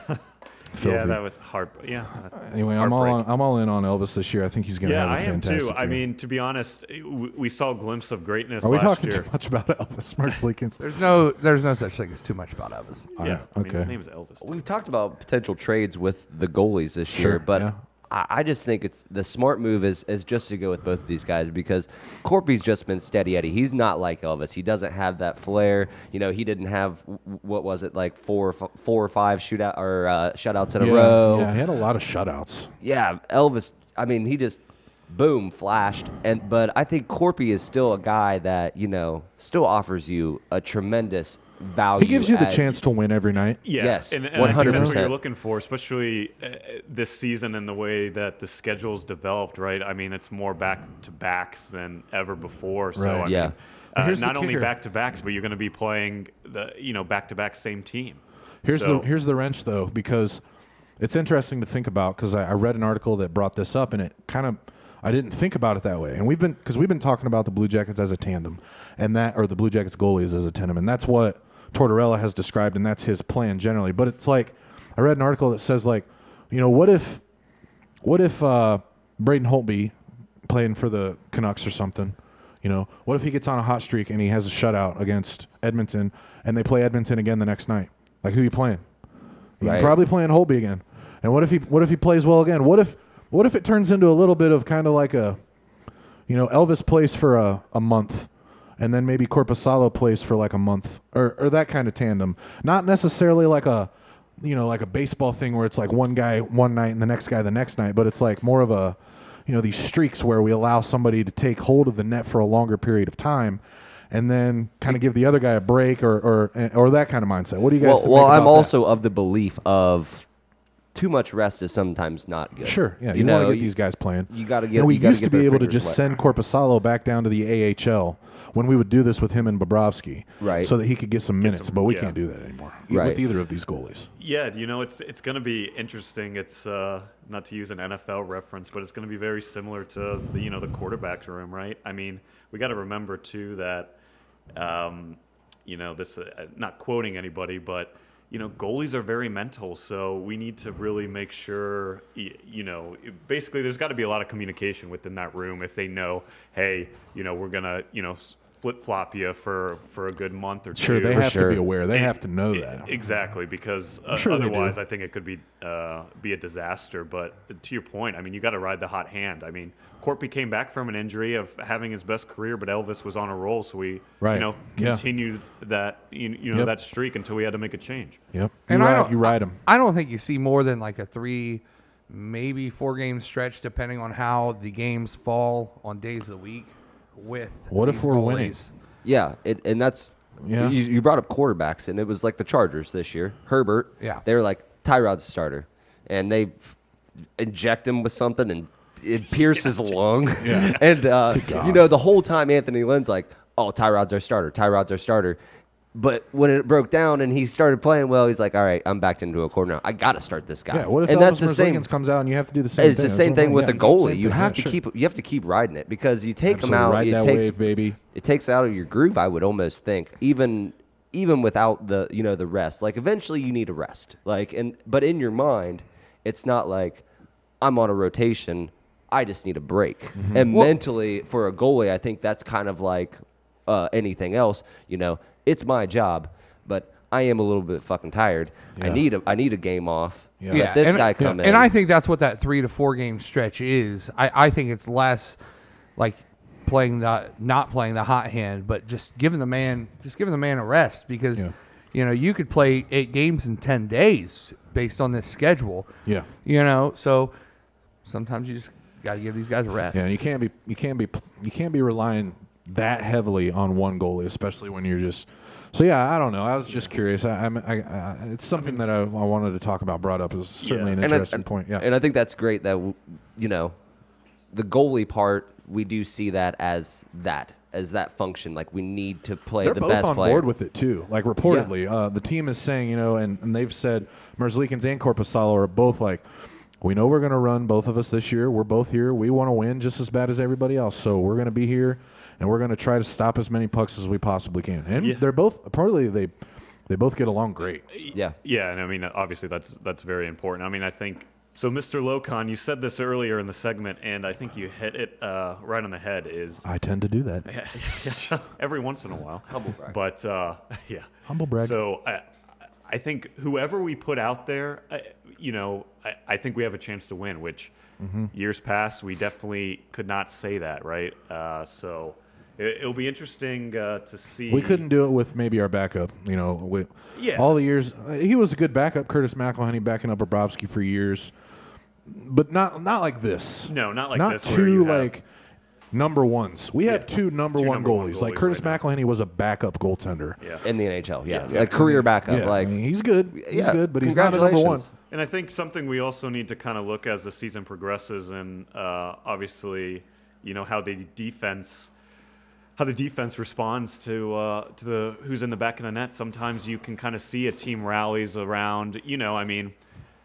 yeah, that was hard. Yeah. anyway, I'm all on. I'm all in on Elvis this year. I think he's going to Yeah, have a I am fantastic too. I year. mean, to be honest, we, we saw a glimpse of greatness are we last talking year. too much about Elvis Merzlikins? There's no there's no such thing as too much about Elvis. Yeah, I mean, his name is Elvis. We've talked about potential trades with the goalies this Sure, year, but yeah. I, just think it's the smart move is, is just to go with both of these guys because Corpy's just been steady Eddie. He's not like Elvis. He doesn't have that flair. You know, he didn't have what was it like four or four or five shootout or uh, shutouts in a row. yeah, he had a lot of shutouts. Yeah, Elvis. I mean, he just boom flashed, and but I think Corpy is still a guy that you know still offers you a tremendous value. He gives you the at- chance to win every night. Yeah, Yes, and, and I think that's what 100%. you're looking for, especially uh, this season and the way that the schedule's developed. Right? I mean, it's more back to backs than ever before. So Right. I Yeah. mean, uh, not only back to backs, but you're going to be playing the you know back to back same team. Here's So- the here's the wrench though, because it's interesting to think about. Because I, I read an article that brought this up, and it kind of I didn't think about it that way. And we've been because we've been talking about the Blue Jackets as a tandem, and that or the Blue Jackets goalies as a tandem, and that's what Tortorella has described, and that's his plan generally. But it's like I read an article that says like, you know, what if what if uh, Braden Holtby playing for the Canucks or something? You know, what if he gets on a hot streak and he has a shutout against Edmonton, and they play Edmonton again the next night? Like, who you playing? You're Right. probably playing Holtby again. And what if he what if he plays well again? What if what if it turns into a little bit of kind of like a, you know, Elvis plays for a, a month, and then maybe Korpisalo plays for like a month, or or that kind of tandem. Not necessarily like a, you know, like a baseball thing where it's like one guy one night and the next guy the next night, but it's like more of a, you know, these streaks where we allow somebody to take hold of the net for a longer period of time. And then kind of give the other guy a break, or or or that kind of mindset. What do you guys? Well, think well I'm that? also of the belief of too much rest is sometimes not good. Sure, yeah, you, you want to get these guys playing. you gotta get- And we used to be able to just wet. send Korpisalo back down to the AHL when we would do this with him and Bobrovsky, Right. So that he could get some minutes. some- but we yeah. can't do that anymore Right. with either of these goalies. Yeah, you know, it's it's going to be interesting. It's uh, not to use an NFL reference, but it's going to be very similar to the you know the quarterback room, right? I mean, we got to remember too that, um, you know, this uh, not quoting anybody, but you know, goalies are very mental, so we need to really make sure, you know, basically, there's got to be a lot of communication within that room if they know, hey, you know, we're gonna, you know. Flip flop you for for a good month or two. Sure, they For have to be aware. They have to know that. exactly because uh, sure otherwise, I think it could be uh, be a disaster. But to your point, I mean, you got to ride the hot hand. I mean, Corpy came back from an injury of having his best career, but Elvis was on a roll, so we Right. you know Yeah. continued that you, you know Yep. that streak until we had to make a change. Yep, And you I don't, you ride him. I don't think you see more than like a three, maybe four game stretch, depending on how the games fall on days of the week. With What if we're winning? Yeah, it, and that's Yeah. You, you brought up quarterbacks, and it was like the Chargers this year. Herbert, Yeah. they were like Tyrod's starter, and they f- inject him with something and it pierces his lung. Yeah. and uh, you know the whole time Anthony Lynn's like, "Oh, Tyrod's our starter. Tyrod's our starter." But when it broke down and he started playing well, he's like, "All right, I'm backed into a corner now. I got to start this guy." Yeah. What if and that's the same. Comes out and you have to do the same It's thing? the same thing with the Yeah, goalie. You thing. have Yeah, to sure. keep you have to keep riding it because you take Absolutely. them out. Ride it that takes wave, baby. it takes out of your groove. I would almost think even even without the you know the rest. Like eventually you need a rest. Like and but in your mind, it's not like I'm on a rotation. I just need a break. Mm-hmm. And mentally for a goalie, I think that's kind of like uh, anything else. You know, it's my job, but I am a little bit fucking tired. I Yeah. need a I need a game off. Yeah. Let this and, guy come in. And I think that's what that three to four game stretch is. I, I think it's less like playing the not playing the hot hand, but just giving the man just giving the man a rest because Yeah. you know you could play eight games in ten days based on this schedule. Yeah. You know, so sometimes you just got to give these guys a rest. Yeah, and you can't be you can't be you can't be relying that heavily on one goalie, especially when you're just. So yeah, I don't know. I was just curious. I, I'm, I, I, it's something that I, I wanted to talk about. Brought up is certainly an And I- interesting and- point. Yeah, And I think that's great that you know the goalie part we do see that as that as that function like we need to play they're the both best on player. board with it too. Like reportedly, uh, the team is saying, you know, and, and they've said Merzlikins and Korpisalo are both like, we know we're going to run both of us this year. We're both here. We want to win just as bad as everybody else. So we're going to be here, and we're going to try to stop as many pucks as we possibly can. And Yeah. they're both reportedly they they both get along great. yeah. Yeah, and I mean, obviously, that's that's very important. I mean, I think so. Mr. Locon, you said this earlier in the segment, and I think you hit it uh, right on the head. Is I tend to do that. every once in a while, humble brag. But uh, yeah, Humble brag. So I, I think whoever we put out there, I, you know, I, I think we have a chance to win. Which Mm-hmm. years past we definitely could not say that, right? Uh, so it, it'll be interesting uh, to see. We couldn't do it with maybe our backup. You know, we, Yeah. all the years he was a good backup. Curtis McElhinney backing up Bobrovsky for years, but not not like this. No, not like not this, where two you have- like number ones. We have two number two one number one goalies. Like Curtis right McElhinney was a backup goaltender. Yeah. In the NHL, yeah, Yeah. like career backup, Yeah, like I mean, he's good. He's yeah, good, but he's not a number one. And I think something we also need to kind of look as the season progresses, and uh, obviously, you know how the defense, how the defense responds to uh, to the who's in the back of the net. Sometimes you can kind of see a team rallies around. You know, I mean,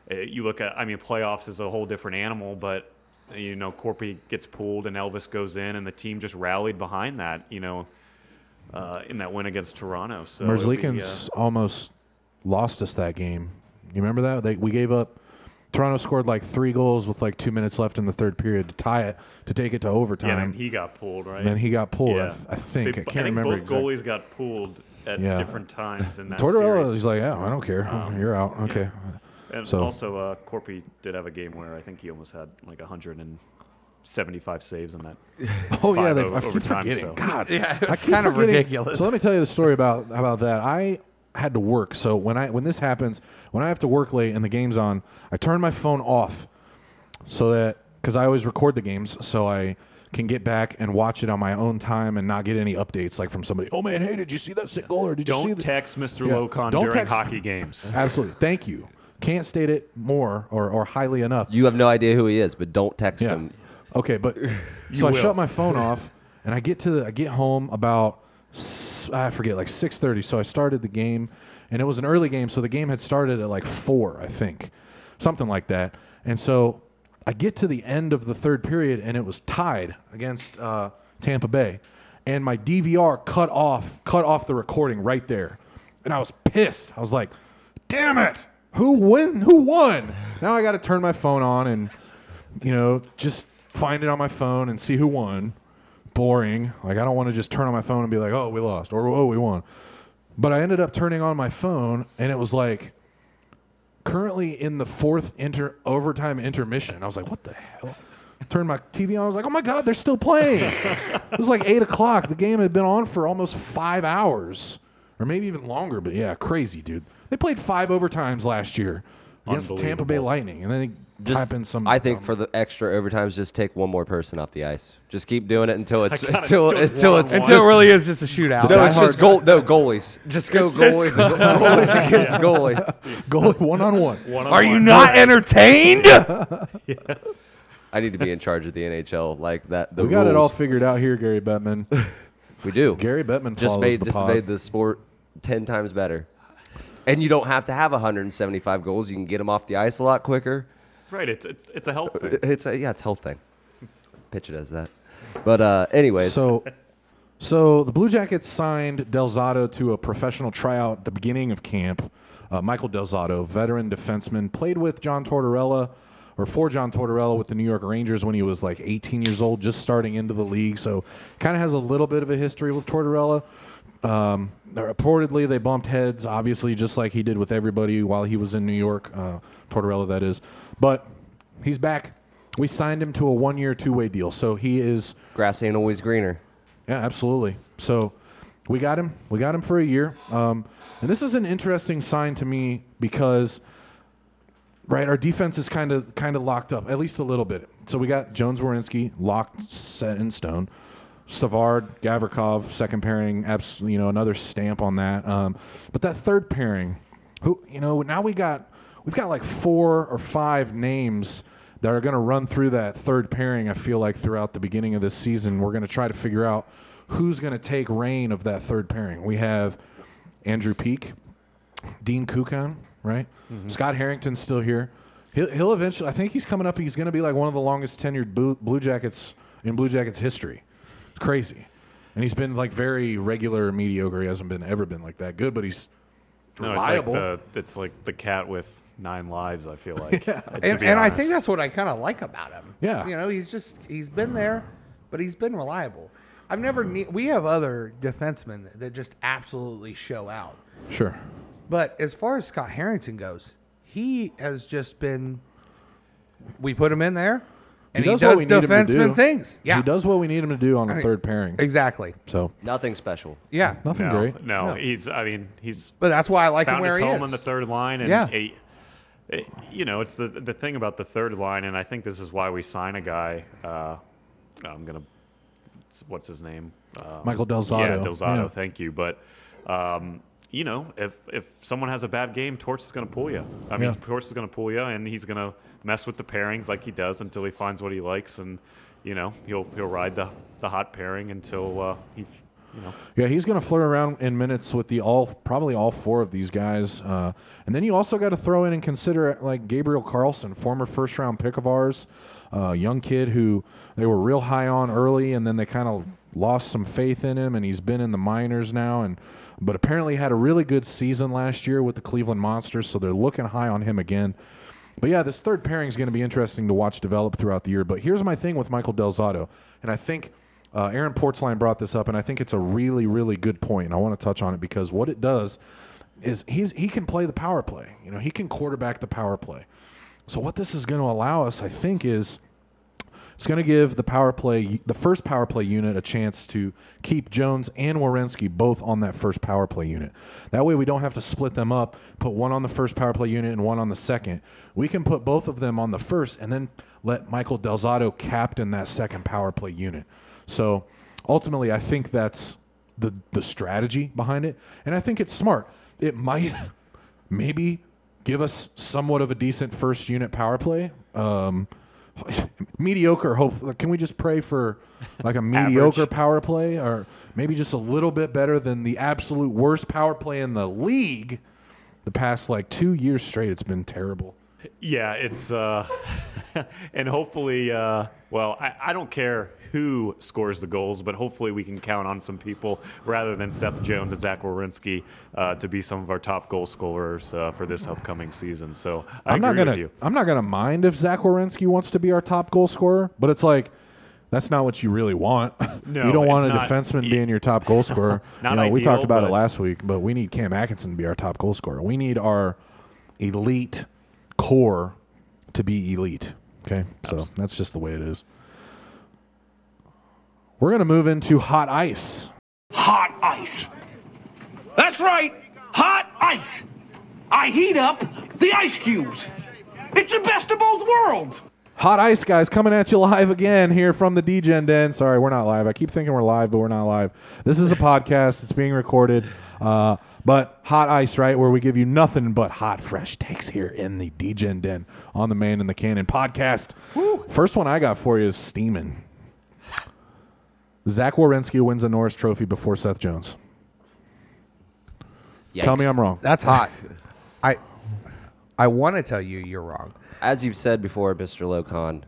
uh, you look at, I mean, playoffs is a whole different animal, but you know, Corpy gets pulled and Elvis goes in, and the team just rallied behind that. You know. Uh, in that win against Toronto, so be, uh, almost lost us that game. You remember that? They, we gave up. Toronto scored like three goals with like two minutes left in the third period to tie it, to take it to overtime. yeah, and he got pulled, right? And then he got pulled. I, th- I think. They- I can't think remember both exactly. goalies got pulled at Yeah. different times in that Tortorella, series. he's like, yeah, I don't care. You're out. Okay. And so- also, uh, Corpy did have a game where I think he almost had like 175 saves in that. Oh yeah, Five they, over- I keep overtime, forgetting. so- God, Yeah, it was kind of ridiculous. So let me tell you the story about about that. I had to work, so when I when this happens, when I have to work late and the game's on, I turn my phone off, so that because I always record the games, so I can get back and watch it on my own time and not get any updates like from somebody. Oh man, hey, did you see that sick goal or did you see Don't the text Mr. Yeah. Locon Don't during text- hockey games. Absolutely, thank you. Can't state it more or, or highly enough. you have no idea who he is, but don't text Yeah. him. Okay, but so I shut my phone off and I get to the, I get home about s- I forget like six thirty. So I started the game, and it was an early game, so the game had started at like four, I think, something like that. And so I get to the end of the third period, and it was tied against uh, Tampa Bay, and my DVR cut off cut off the recording right there, and I was pissed. I was like, "Damn it! Who win? Who won?" Now I got to turn my phone on and you know, just find it on my phone and see who won. Boring. Like I don't want to just turn on my phone and be like, "Oh, we lost," or "Oh, we won." But I ended up turning on my phone and it was like currently in the fourth inter overtime intermission. I was like, "What the hell?" Turned my TV on. I was like, "Oh my god, they're still playing!" it was like eight o'clock. The game had been on for almost five hours, or maybe even longer. But yeah, crazy, dude. They played five overtimes last year against Tampa Bay Lightning, and then Just, type in some. I think for the extra overtimes, just take one more person off the ice. Just keep doing it until it's until do it until it's. Until it really is just a shootout. no, it's just goal. No goalies. Just go goalies. goalies against goalie. goalie one on one. One on Are you one. not entertained? I need to be in charge of the NHL like that. The We got it all rules. figured out here, Gary Bettman. We do. Gary Bettman just follows made the just pod. made the sport ten times better. And you don't have to have 175 goals. You can get them off the ice a lot quicker. Right. It's it's it's a health thing. It's a, yeah, it's a health thing. Pitch it as that. But uh, anyways, So, so the Blue Jackets signed Del Zotto to a professional tryout at the beginning of camp. Uh, Michael Del Zotto, veteran defenseman, played with John Tortorella or for John Tortorella with the New York Rangers when he was like 18 years old, just starting into the league. So, kind of has a little bit of a history with Tortorella. Um, reportedly, they bumped heads, obviously, just like he did with everybody while he was in New York. Uh, Tortorella, that is. But he's back. We signed him to a one-year, two-way deal, so he is grass ain't always greener. yeah, absolutely. So we got him. We got him for a year. Um, and this is an interesting sign to me because, right, our defense is kind of kind of locked up, at least a little bit. So we got Jones Werenski locked, set in stone. Savard, Gavrikov, second pairing, abs- you know, another stamp on that. Um, but that third pairing, who you know, now we got we've got like four or five names that are going to run through that third pairing. I feel like throughout the beginning of this season, we're going to try to figure out who's going to take reign of that third pairing. We have Andrew Peeke, Dean Kukan, right? Scott Harrington's still here. He'll, he'll eventually. I think he's coming up. He's going to be like one of the longest tenured Blue, Blue Jackets in Blue Jackets history. Crazy, and he's been like very regular, mediocre. He hasn't been ever been like that good, but he's No, it's like reliable. the it's like the cat with nine lives. I feel like. yeah. and, and I think that's what I kind of like about him. Yeah. you know, he's just he's been there, but he's been reliable. I've never ne- we have other defensemen that just absolutely show out, sure. but as far as Scott Harrington goes, he has just been. We put him in there, and he, does does, what we need him to defenseman do. things. Yeah, he does what we need him to do on the Right. third pairing. exactly. So Nothing special. Yeah, nothing no, great. No, No. he's. I mean, he's but that's why I like him found where his he home is. on the third line, and Yeah. a- a- you know, it's the the thing about the third line, and I think this is why we sign a guy. Uh, I'm gonna, what's his name? Uh, Michael Del Zotto. Yeah, Del Zotto. Yeah. Thank you, but. Um, you know, if if someone has a bad game, Torch is going to pull you. I mean, Yeah. Torch is going to pull you, and he's going to mess with the pairings like he does until he finds what he likes, and you know, he'll he'll ride the the hot pairing until uh, he, you know, Yeah, he's going to flirt around in minutes with the all probably all four of these guys, uh, and then you also got to throw in and consider like Gabriel Carlsson, former first round pick of ours, uh, young kid who they were real high on early, and then they kind of lost some faith in him, and he's been in the minors now, and but apparently had a really good season last year with the Cleveland Monsters, so they're looking high on him again. But yeah, this third pairing is going to be interesting to watch develop throughout the year. But here's my thing with Michael Del Zotto, and I think uh, Aaron Portzline brought this up, and I think it's a really, really good point. And I want to touch on it because what it does is he's he can play the power play. You know, he can quarterback the power play. So what this is going to allow us, I think, is it's going to give the power play, the first power play unit, a chance to keep Jones and Werenski both on that first power play unit. That way, we don't have to split them up, put one on the first power play unit and one on the second. We can put both of them on the first, and then let Michael Del Zotto captain that second power play unit. So ultimately, I think that's the the strategy behind it, and I think it's smart. It might maybe give us somewhat of a decent first unit power play. Um, mediocre. Hope. Can we just pray for like a mediocre power play, or maybe just a little bit better than the absolute worst power play in the league? The past like two years straight, it's been terrible. Yeah, it's uh, and hopefully, uh, well, I, I don't care who scores the goals, but hopefully we can count on some people rather than Seth Jones and Zach Werenski uh, to be some of our top goal scorers uh, for this upcoming season. So I I'm agree not gonna. with you. I'm not gonna mind if Zach Werenski wants to be our top goal scorer, but it's like. That's not what you really want. No, you don't want a defenseman being your top goal scorer. Not you know, we talked about it last week, but we need Cam Atkinson to be our top goal scorer. We need our elite core to be elite. Okay, so that's just the way it is. We're gonna move into hot ice. hot ice. That's right, hot ice. I heat up the ice cubes. It's the best of both worlds. Hot Ice guys coming at you live again here from the DGen Den. Sorry, we're not live. I keep thinking we're live, but we're not live. This is a podcast. It's being recorded. Uh, but Hot Ice, right, where we give you nothing but hot, fresh takes here in the DGen Den on the Man in the Cannon podcast. First one I got for you is steaming. Zach Werenski wins a Norris Trophy before Seth Jones. Tell me I'm wrong. That's hot. I I want to tell you you're wrong. As you've said before, Mr. Locon,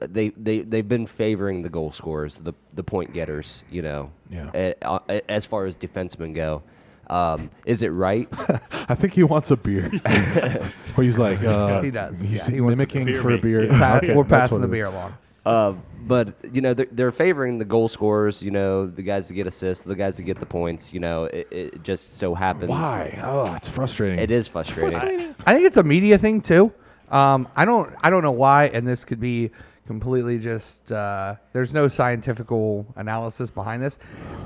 they they they've been favoring the goal scorers, the the point getters. You know, Yeah. eh, uh, as far as defensemen go, um, is it right? I think he wants a beer. Where he's like, uh, He does. He's Yeah, he wants a beer for a beer. Yeah. Okay, We're passing the beer along. Uh, but you know they're, they're favoring the goal scorers. You know the guys that get assists, the guys that get the points. You know it, it just so happens. Why? Oh, it's frustrating. It is frustrating. I think it's a media thing too. Um, I don't I don't know why, and this could be completely just uh, there's no scientifical analysis behind this.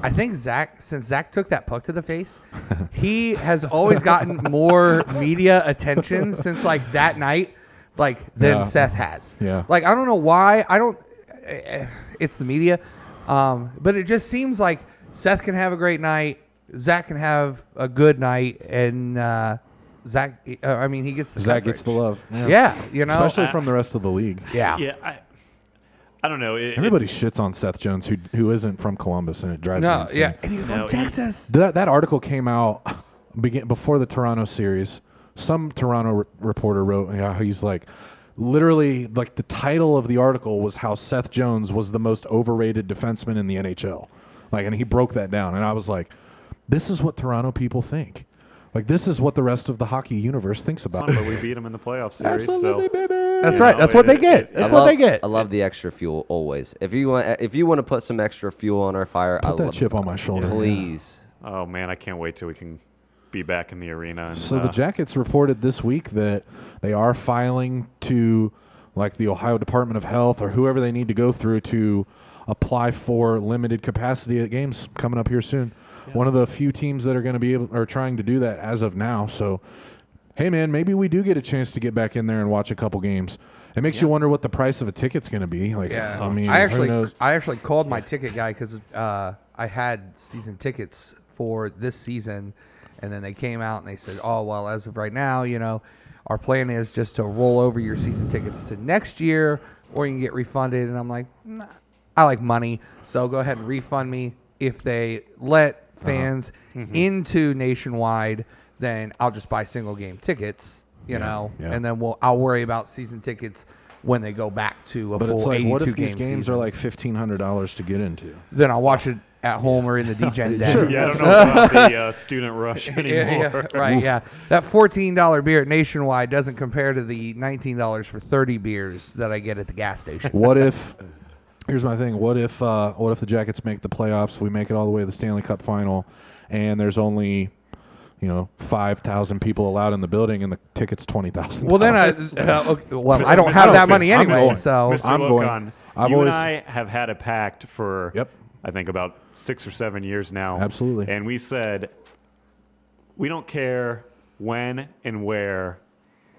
I think Zach, since Zach took that puck to the face, he has always gotten more media attention since like that night, like than Yeah. Seth has. Yeah. Like I don't know why. I don't. Eh, It's the media, um, but it just seems like Seth can have a great night. Zach can have a good night, and uh, Zach. Uh, I mean, he gets the Zach gets the love. Yeah, you know, Especially from the rest of the league. yeah. Yeah, I, I don't know. It, Everybody shits on Seth Jones, who who isn't from Columbus, and it drives me No, insane. yeah, and he's from No, he- Texas. That, that article came out begin, before the Toronto series. Some Toronto re- reporter wrote, yeah, he's like, literally, like the title of the article was how Seth Jones was the most overrated defenseman in the NHL. Like, and he broke that down, and I was like, this is what Toronto people think. Like, this is what the rest of the hockey universe thinks about. but we beat them in the playoff series. Absolutely, so baby. That's You right. know, That's what they get. That's I what love, they get. I love the extra fuel always. If you want, if you want to put some extra fuel on our fire, I Put that love, chip on my shoulder. please. Oh man, I can't wait till we can be back in the arena. And, So uh, the Jackets reported this week that they are filing to like the Ohio Department of Health or whoever they need to go through to apply for limited capacity at games coming up here soon. One of the few teams that are going to be able are trying to do that as of now. So hey man, maybe we do get a chance to get back in there and watch a couple games. It makes you wonder what the price of a ticket's going to be. Like Yeah, I mean, I actually. I actually called my ticket guy because uh, I had season tickets for this season, and then they came out and they said, "Oh well, as of right now, you know, our plan is just to roll over your season tickets to next year, or you can get refunded." And I'm like, nah, I like money, so go ahead and refund me. If they let Uh-huh. fans Mm-hmm. into nationwide, then I'll just buy single game tickets, you know, yeah. and then we'll I'll worry about season tickets when they go back to a But full it's like, 82 what if game these games season. are like fifteen hundred dollars to get into? Then I'll watch it at home or in the DGen den. yeah, I don't know about the uh, student rush anymore. Yeah, yeah, right, yeah. That fourteen dollar beer at Nationwide doesn't compare to the nineteen dollars for thirty beers that I get at the gas station. What if? Here's my thing. What if? Uh, what if the Jackets make the playoffs? We make it all the way to the Stanley Cup final, and there's only, you know, five thousand people allowed in the building, and the ticket's twenty thousand. Well, then I uh, okay, well Mr. I don't Mr. have that Mr. money I'm anyway, going. so Mr. I'm going. I've you always- and I have had a pact for Yep. I think about six or seven years now. Absolutely. And we said we don't care when and where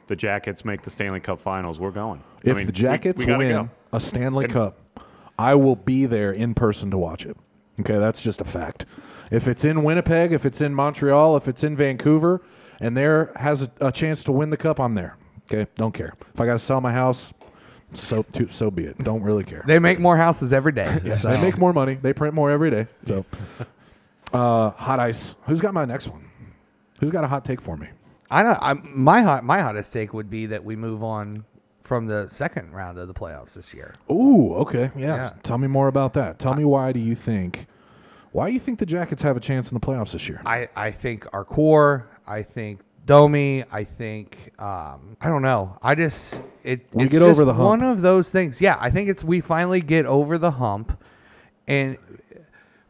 the Jackets make the Stanley Cup Finals. We're going. I if mean, the Jackets we gotta win go. a Stanley Cup, I will be there in person to watch it. Okay, that's just a fact. If it's in Winnipeg, if it's in Montreal, if it's in Vancouver, and there has a, a chance to win the cup, I'm there. Okay, don't care. If I got to sell my house, so to, so be it. Don't really care. they make more houses every day. so. They make more money. They print more every day. So, uh, hot ice. Who's got my next one? Who's got a hot take for me? I know I, my hot my hottest take would be that we move on from the second round of the playoffs this year. Ooh, okay, yeah. Yeah. Tell me more about that. Tell me why do you think? Why do you think the Jackets have a chance in the playoffs this year? I, I think our core, I think Domi, I think um, I don't know. I just it We it's get just over the hump. one of those things. Yeah, I think it's we finally get over the hump, and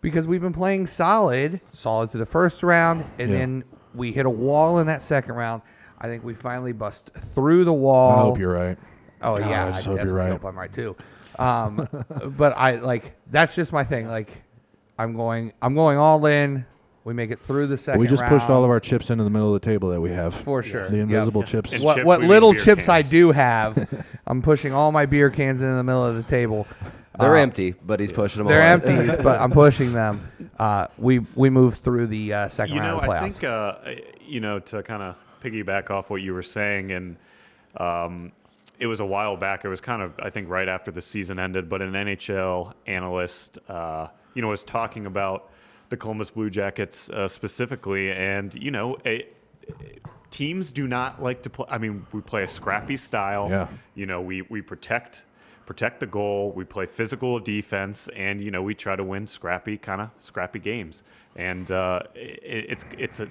because we've been playing solid, solid through the first round, and Yeah. then we hit a wall in that second round. I think we finally bust through the wall. I hope you're right. Oh God, yeah, I I, hope you're right. hope I'm right too. Um, but I like that's just my thing. Like I'm going, I'm going all in. We make it through the second. we just pushed all of our chips into the middle of the table that we have. For sure. The Yep. invisible chips. And what chips, what we mean little beer chips I cans. do have, I'm pushing all my beer cans in the middle of the table. They're Uh, empty, but he's pushing them. They're on. empties, but I'm pushing them. Uh, we we move through the uh, second You know, round of the I think uh, you know to kind of piggyback off what you were saying, and um, it was a while back. It was kind of I think right after the season ended, but an NHL analyst, uh, you know, was talking about the Columbus Blue Jackets uh, specifically, and you know, a, teams do not like to play. I mean, we play a scrappy style. Yeah. You know, we we protect protect the goal. We play physical defense, and you know, we try to win scrappy kind of scrappy games. And uh, it, it's it's a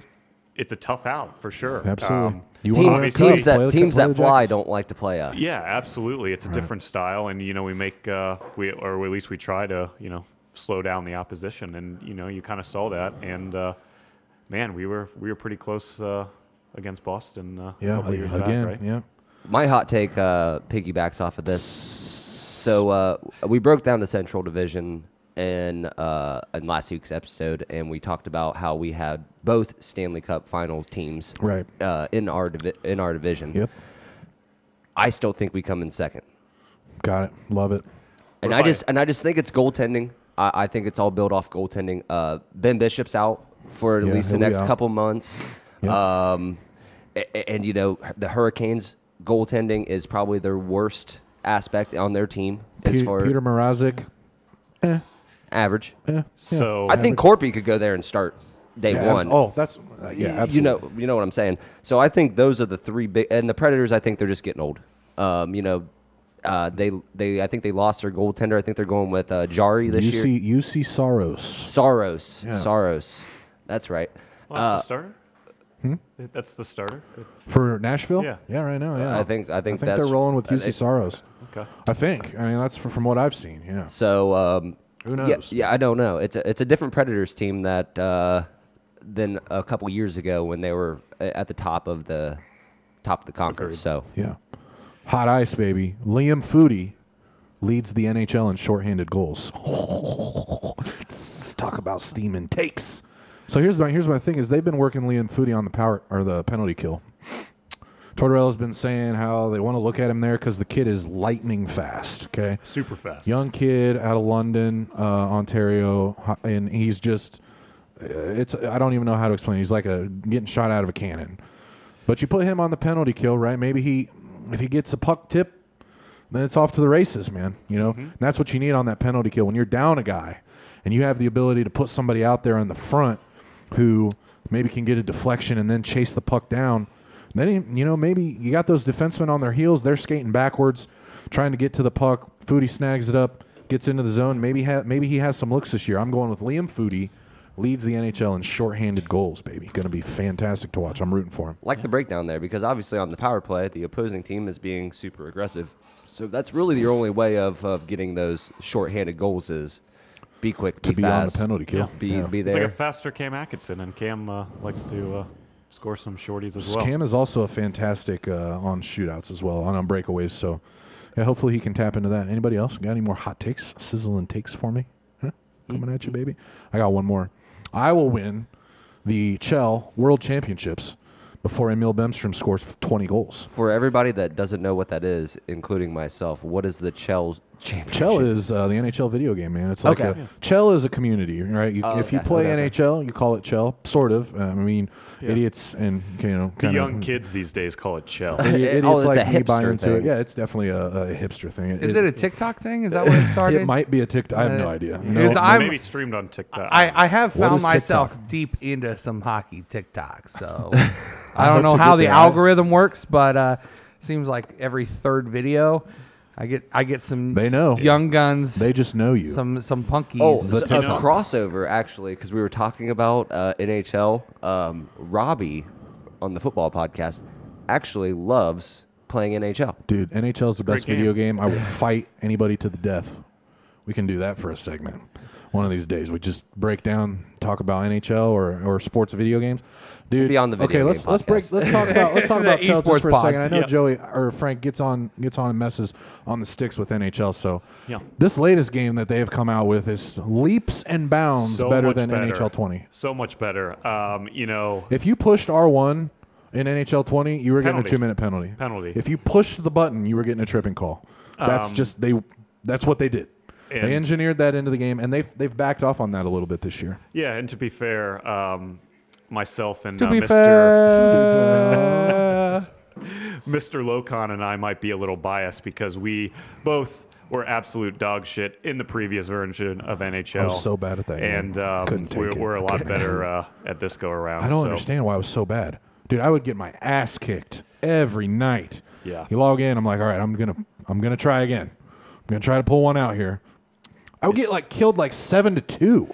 it's a tough out for sure. Absolutely. Um, you Team- wanna obviously- teams that teams that fly Jackets? don't like to play us. yeah, absolutely. It's a different style, and you know, we make uh, we or at least we try to you know slow down the opposition, and you know, you kind of saw that, and uh, man, we were we were pretty close uh, against Boston. Uh, a Yeah, couple years again, back, right? yeah. My hot take uh, piggybacks off of this. So uh, we broke down the Central Division in uh, in last week's episode, and we talked about how we had both Stanley Cup final teams Right. uh, in our divi- in our division. Yep. I still think we come in second, Got it. Love it. and What I if I- just and I just think it's goaltending. I, I think it's all built off goaltending. Uh, ben Bishop's out for at Yeah, least the next couple months. Yep. Um, a- a- and you know the Hurricanes goaltending is probably their worst aspect on their team as Pe- far Peter Mrazek. Eh, average. eh, yeah. So I think Corpy could go there and start day Yeah, one. abs- oh, that's uh, yeah. Absolutely. you know, you know what I'm saying. So I think those are the three big. And the Predators, I think they're just getting old. Um, you know, uh, they they I think they lost their goaltender. I think they're going with uh, Jari this year. Juuse Juuse Saros. Saros, Yeah. Saros. That's right. Well, that's the starter. That's the starter. For Nashville? Yeah. Yeah, right now. Yeah. I think- I think I think they're rolling with I Juuse think- Saros. Okay. I think. I mean, that's fr- from what I've seen. Yeah. So um, Who knows? yeah, I don't know. It's a it's a different Predators team that uh, than a couple years ago when they were at the top of the top of the conference. So Yeah. Hot ice, baby. Liam Foudy leads the NHL in shorthanded goals. Let's talk about steam and takes. So here's my here's my thing is they've been working Liam Foudy on the power or the penalty kill. Tortorella's been saying how they want to look at him there because the kid is lightning fast. Okay, Super fast. young kid out of London, uh, Ontario, and he's just uh, it's I don't even know how to explain. He's like a getting shot out of a cannon. But you put him on the penalty kill, right? Maybe he if he gets a puck tip, then it's off to the races, man. You know, mm-hmm. and that's what you need on that penalty kill when you're down a guy, and you have the ability to put somebody out there in the front who maybe can get a deflection and then chase the puck down. Then you know maybe you got those defensemen on their heels. They're skating backwards, trying to get to the puck. Foudy snags it up, gets into the zone. Maybe ha- maybe he has some looks this year. I'm going with Liam Foudy. Leads the NHL in shorthanded goals, baby. Going to be fantastic to watch. I'm rooting for him. like the breakdown there because obviously on the power play the opposing team is being super aggressive. So that's really the only way of, of getting those shorthanded goals is be quick, To be, be on the penalty kill. be Yeah. be It's like a faster Cam Atkinson, and Cam uh, likes to uh, score some shorties as well. Cam is also a fantastic uh, on shootouts as well, on, on breakaways. So, yeah, hopefully he can tap into that. Anybody else got any more hot takes, sizzling takes for me? Huh? Coming at you, baby. I got one more. I will win the Chell World Championships before Emil Bemstrom scores 20 goals. For everybody that doesn't know what that is, including myself, what is the Chell? Chell is uh, the NHL video game, man. It's like Okay. a Chell is a community, right? You, Oh, if you okay. play Okay, okay. NHL, you call it Chell, sort of. Uh, I mean, idiots and you know, The kind young kids these days call it Chell. Idiots Oh, it's a like me buy hipster into it. thing. Yeah, it's definitely a, a hipster thing. Is it a TikTok thing? Is that where it started? It might be a TikTok. I have no Uh, idea. is No, I'm- Maybe streamed on TikTok. I, I have What found is myself deep into some hockey TikTok, so I I don't hope know to how get the there. algorithm works, but uh, seems like every third video, I get I get some They know. young guns, they just know you. some some punkies. Oh, The so- a crossover actually, because we were talking about uh, NHL. Um, Robbie on the football podcast actually loves playing NHL. Dude, NHL is the best great video game. I will fight anybody to the death We can do that for a segment. One of these days, we just break down, talk about NHL or, or sports video games. Dude, Be on the video okay, let's game let's break. Let's talk about let's talk about Chelsea esports for a pod. second. I know Yeah. Joey or Frank gets on gets on and messes on the sticks with NHL. So Yeah. this latest game that they have come out with is leaps and bounds So better than better. NHL 20. So much better. Um, you know, If you pushed R1 in NHL 20, you were getting a two minute penalty. Penalty. If you pushed the button, you were getting a tripping call. That's Um, just they. That's what they did. and- they engineered that into the game, and they've they've backed off on that a little bit this year. yeah, and to be fair, um, myself and To uh, be Mr. fair, Mr. Locon and I might be a little biased because we both were absolute dog shit in the previous version of NHL. I was so bad at that and um, Couldn't take we're, it. we're a lot better uh, at this go around. I don't so- understand why I was so bad, dude. I would get my ass kicked every night. Yeah. You log in, I'm like, all right, I'm gonna I'm gonna try again. I'm gonna try to pull one out here. I would get like killed like seven to two.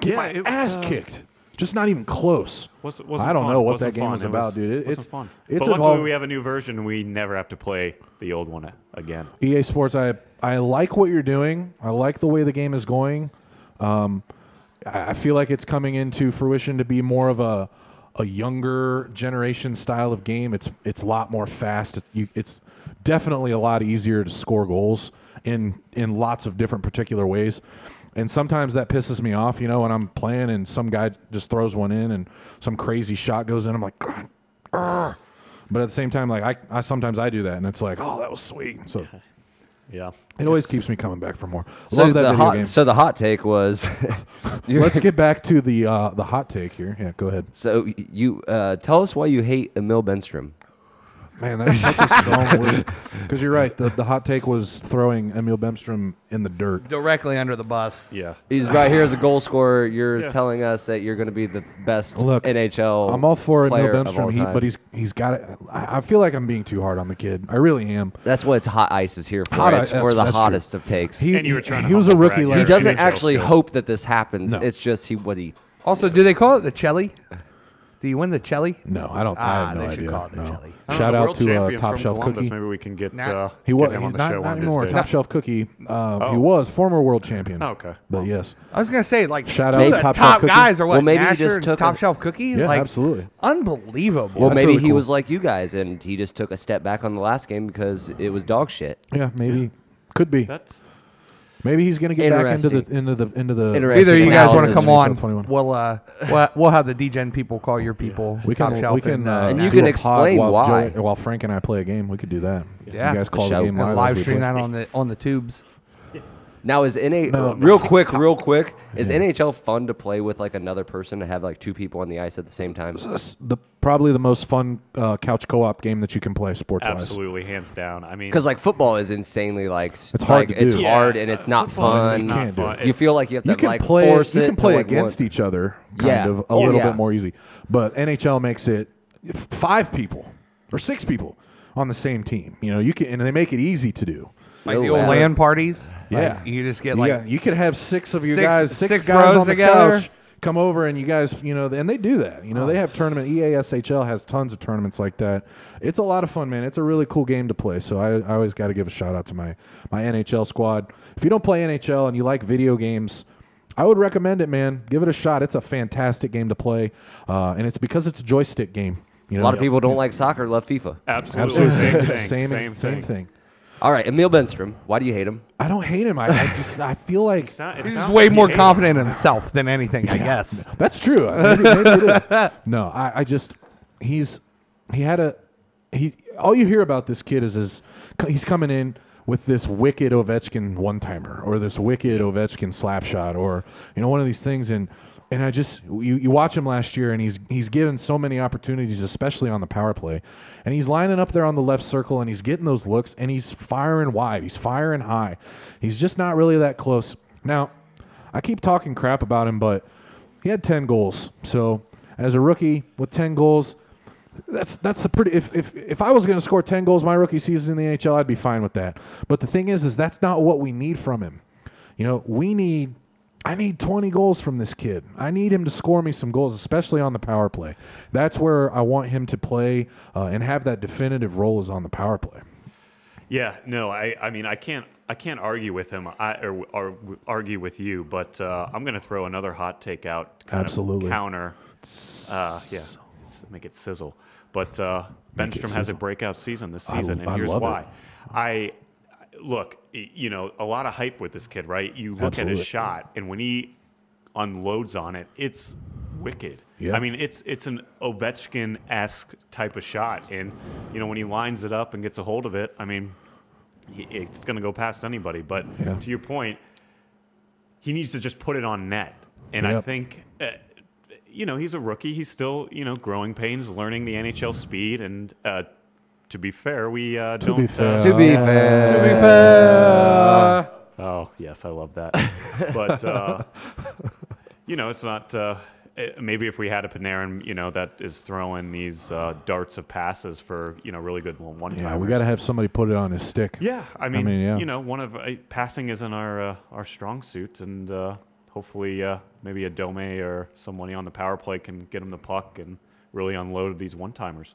Get Yeah, my it ass uh, kicked. Just not even close. Wasn't, wasn't I don't fun. know what Wasn't that game fun. It about, was- dude. It- it's- fun. it's but luckily we have a new version. We never have to play the old one again. EA Sports, I I like what you're doing. I like the way the game is going. Um, I I feel like it's coming into fruition to be more of a a younger generation style of game. It's it's a lot more fast. It's, you, it's definitely a lot easier to score goals in in lots of different particular ways. And sometimes that pisses me off, you know, when I'm playing and some guy just throws one in and some crazy shot goes in. I'm like, argh." but at the same time, like I, I sometimes I do that, and it's like, oh, that was sweet. So Yeah. it always keeps me coming back for more. So Love that the video hot, game. so the hot take was, Let's get back to the uh, the hot take here. Yeah, go ahead. so you uh, tell us why you hate Emil Bemstrom. Man, that's such a strong word. Because you're right. The, the hot take was throwing Emil Bemstrom in the dirt. directly under the bus. Yeah. He's right here as a goal scorer. You're Yeah. telling us that you're going to be the best Look, NHL. I'm all for Emil player of all Bemstrom, he, time. but he's he's got it. I I feel like I'm being too hard on the kid. I really am. That's what it's hot ice is here for. Hot it's ice- for that's- the that's true. hottest of takes. He, He, And you were trying to he was a humble rookie brag last your year. doesn't NHL actually skills. hope that this happens. No. It's just he what he. Also, do they call it the Chelly? Do you win the Chelly? No, I don't. I Ah, have no they should idea. call it the no. jelly. I don't Shout know, the out world to uh, champions Top from Shelf Columbus. Cookie. Maybe we can get Nah. uh, He get was him on the not, show not one of these anymore. days. Top Shelf Cookie. Uh, He Oh. was former world champion. Oh, okay. But yes, I was gonna say like Shout those out are Top top, Shelf Cookie. guys or what? Well, maybe he Nasher just and took top a- shelf cookie. Yeah, like, absolutely. unbelievable. Well, That's maybe really he cool. was like you guys, and he just took a step back on the last game because it was dog shit. yeah, maybe could be. That's Maybe he's going to get back into the into the into the. Interesting. Either you guys want to come on, 21. we'll uh, we'll, we'll have the DGen people call your people. We can top shelf we can and, uh, uh, And you do can a pod explain while why. Joey- while Frank and I play a game. We could do that. Yeah. you guys call The the show. game and live. live we stream play. that on the on the tubes. Now is NA No, real quick, real quick? Is NHL fun to play with like another person to have like two people on the ice at the same time? That's the probably the most fun uh, couch co-op game that you can play sports wise. absolutely hands down. I mean, Because like football is insanely like It's hard like, to It's do. hard and it's uh, not football is fun. just not can't do fun. it. You It's- feel like you have to You can like play. force You it can to, play like, against one- each other, kind Yeah. of a Oh, little yeah. bit more easy. But NHL makes it f- five people or six people on the same team. You know, you can and they make it easy to do. Like the old wow. LAN parties. Yeah. Like, you just get like yeah, you could have six of you six- guys, six, six guys bros on the together. couch, come over and you guys, you know, and they do that. You know, they have tournament. E EASHL has tons of tournaments like that. It's a lot of fun, man. It's a really cool game to play. So I, I always got to give a shout out to my my NHL squad. If you don't play NHL and you like video games. I would recommend it, man. Give it a shot. It's a fantastic game to play, uh, and it's because it's a joystick game. You know, A lot of people don't like soccer, love FIFA. absolutely, absolutely same same, thing. same, same, same thing. Thing. All right, Emil Bemstrom. Why do you hate him? I don't hate him. I, I just I feel like It's not- it's he's not just way more shady. confident in himself than anything, I guess. That's true. Maybe, maybe it is. No, I, I just he's he had a he. All you hear about this kid is his he's coming in with this wicked Ovechkin one timer or this wicked Ovechkin slap shot or you know one of these things and. And I just you, you watch him last year, and he's he's given so many opportunities, especially on the power play, and he's lining up there on the left circle, and he's getting those looks, and he's firing wide, he's firing high, he's just not really that close. Now, I keep talking crap about him, but he had 10 goals. So as a rookie with 10 goals, that's that's a pretty. If if if I was going to score 10 goals my rookie season in the NHL, I'd be fine with that. But the thing is, is that's not what we need from him. You know, we need. I need 20 goals from this kid. I need him to score me some goals, especially on the power play. That's where I want him to play uh, and have that definitive role is on the power play. Yeah, no, I, I mean, I can't I can't argue with him I, or, or argue with you, but uh, I'm going to throw another hot take out. to kind of Absolutely. counter. Uh, yeah, make it sizzle. But uh, Bemstrom has a breakout season this I- season, and I here's love it. why. I look, you know, a lot of hype with this kid, right? You look at his shot, and when he unloads on it, it's wicked. Yeah. I mean, it's it's an Ovechkin esque type of shot, and you know when he lines it up and gets a hold of it, I mean, he, it's going to go past anybody. But Yeah. to your point, he needs to just put it on net, and I think. Uh, you know, he's a rookie. He's still, you know, growing pains, learning the NHL speed. And uh, to be fair, we uh, To don't. be fair. Uh, To be fair. To be fair, Oh, yes, I love that. but, uh, you know, it's not. Uh, eh, maybe if we had a Panarin, you know, that is throwing these uh, darts of passes for, you know, really good one Yeah, we got to have somebody put it on his stick. Yeah, I mean, mean, yeah. you know, one of uh, passing isn't our uh, our strong suit, and uh, hopefully, uh, maybe a Dome or somebody on the power play can get him the puck and really unload these one timers.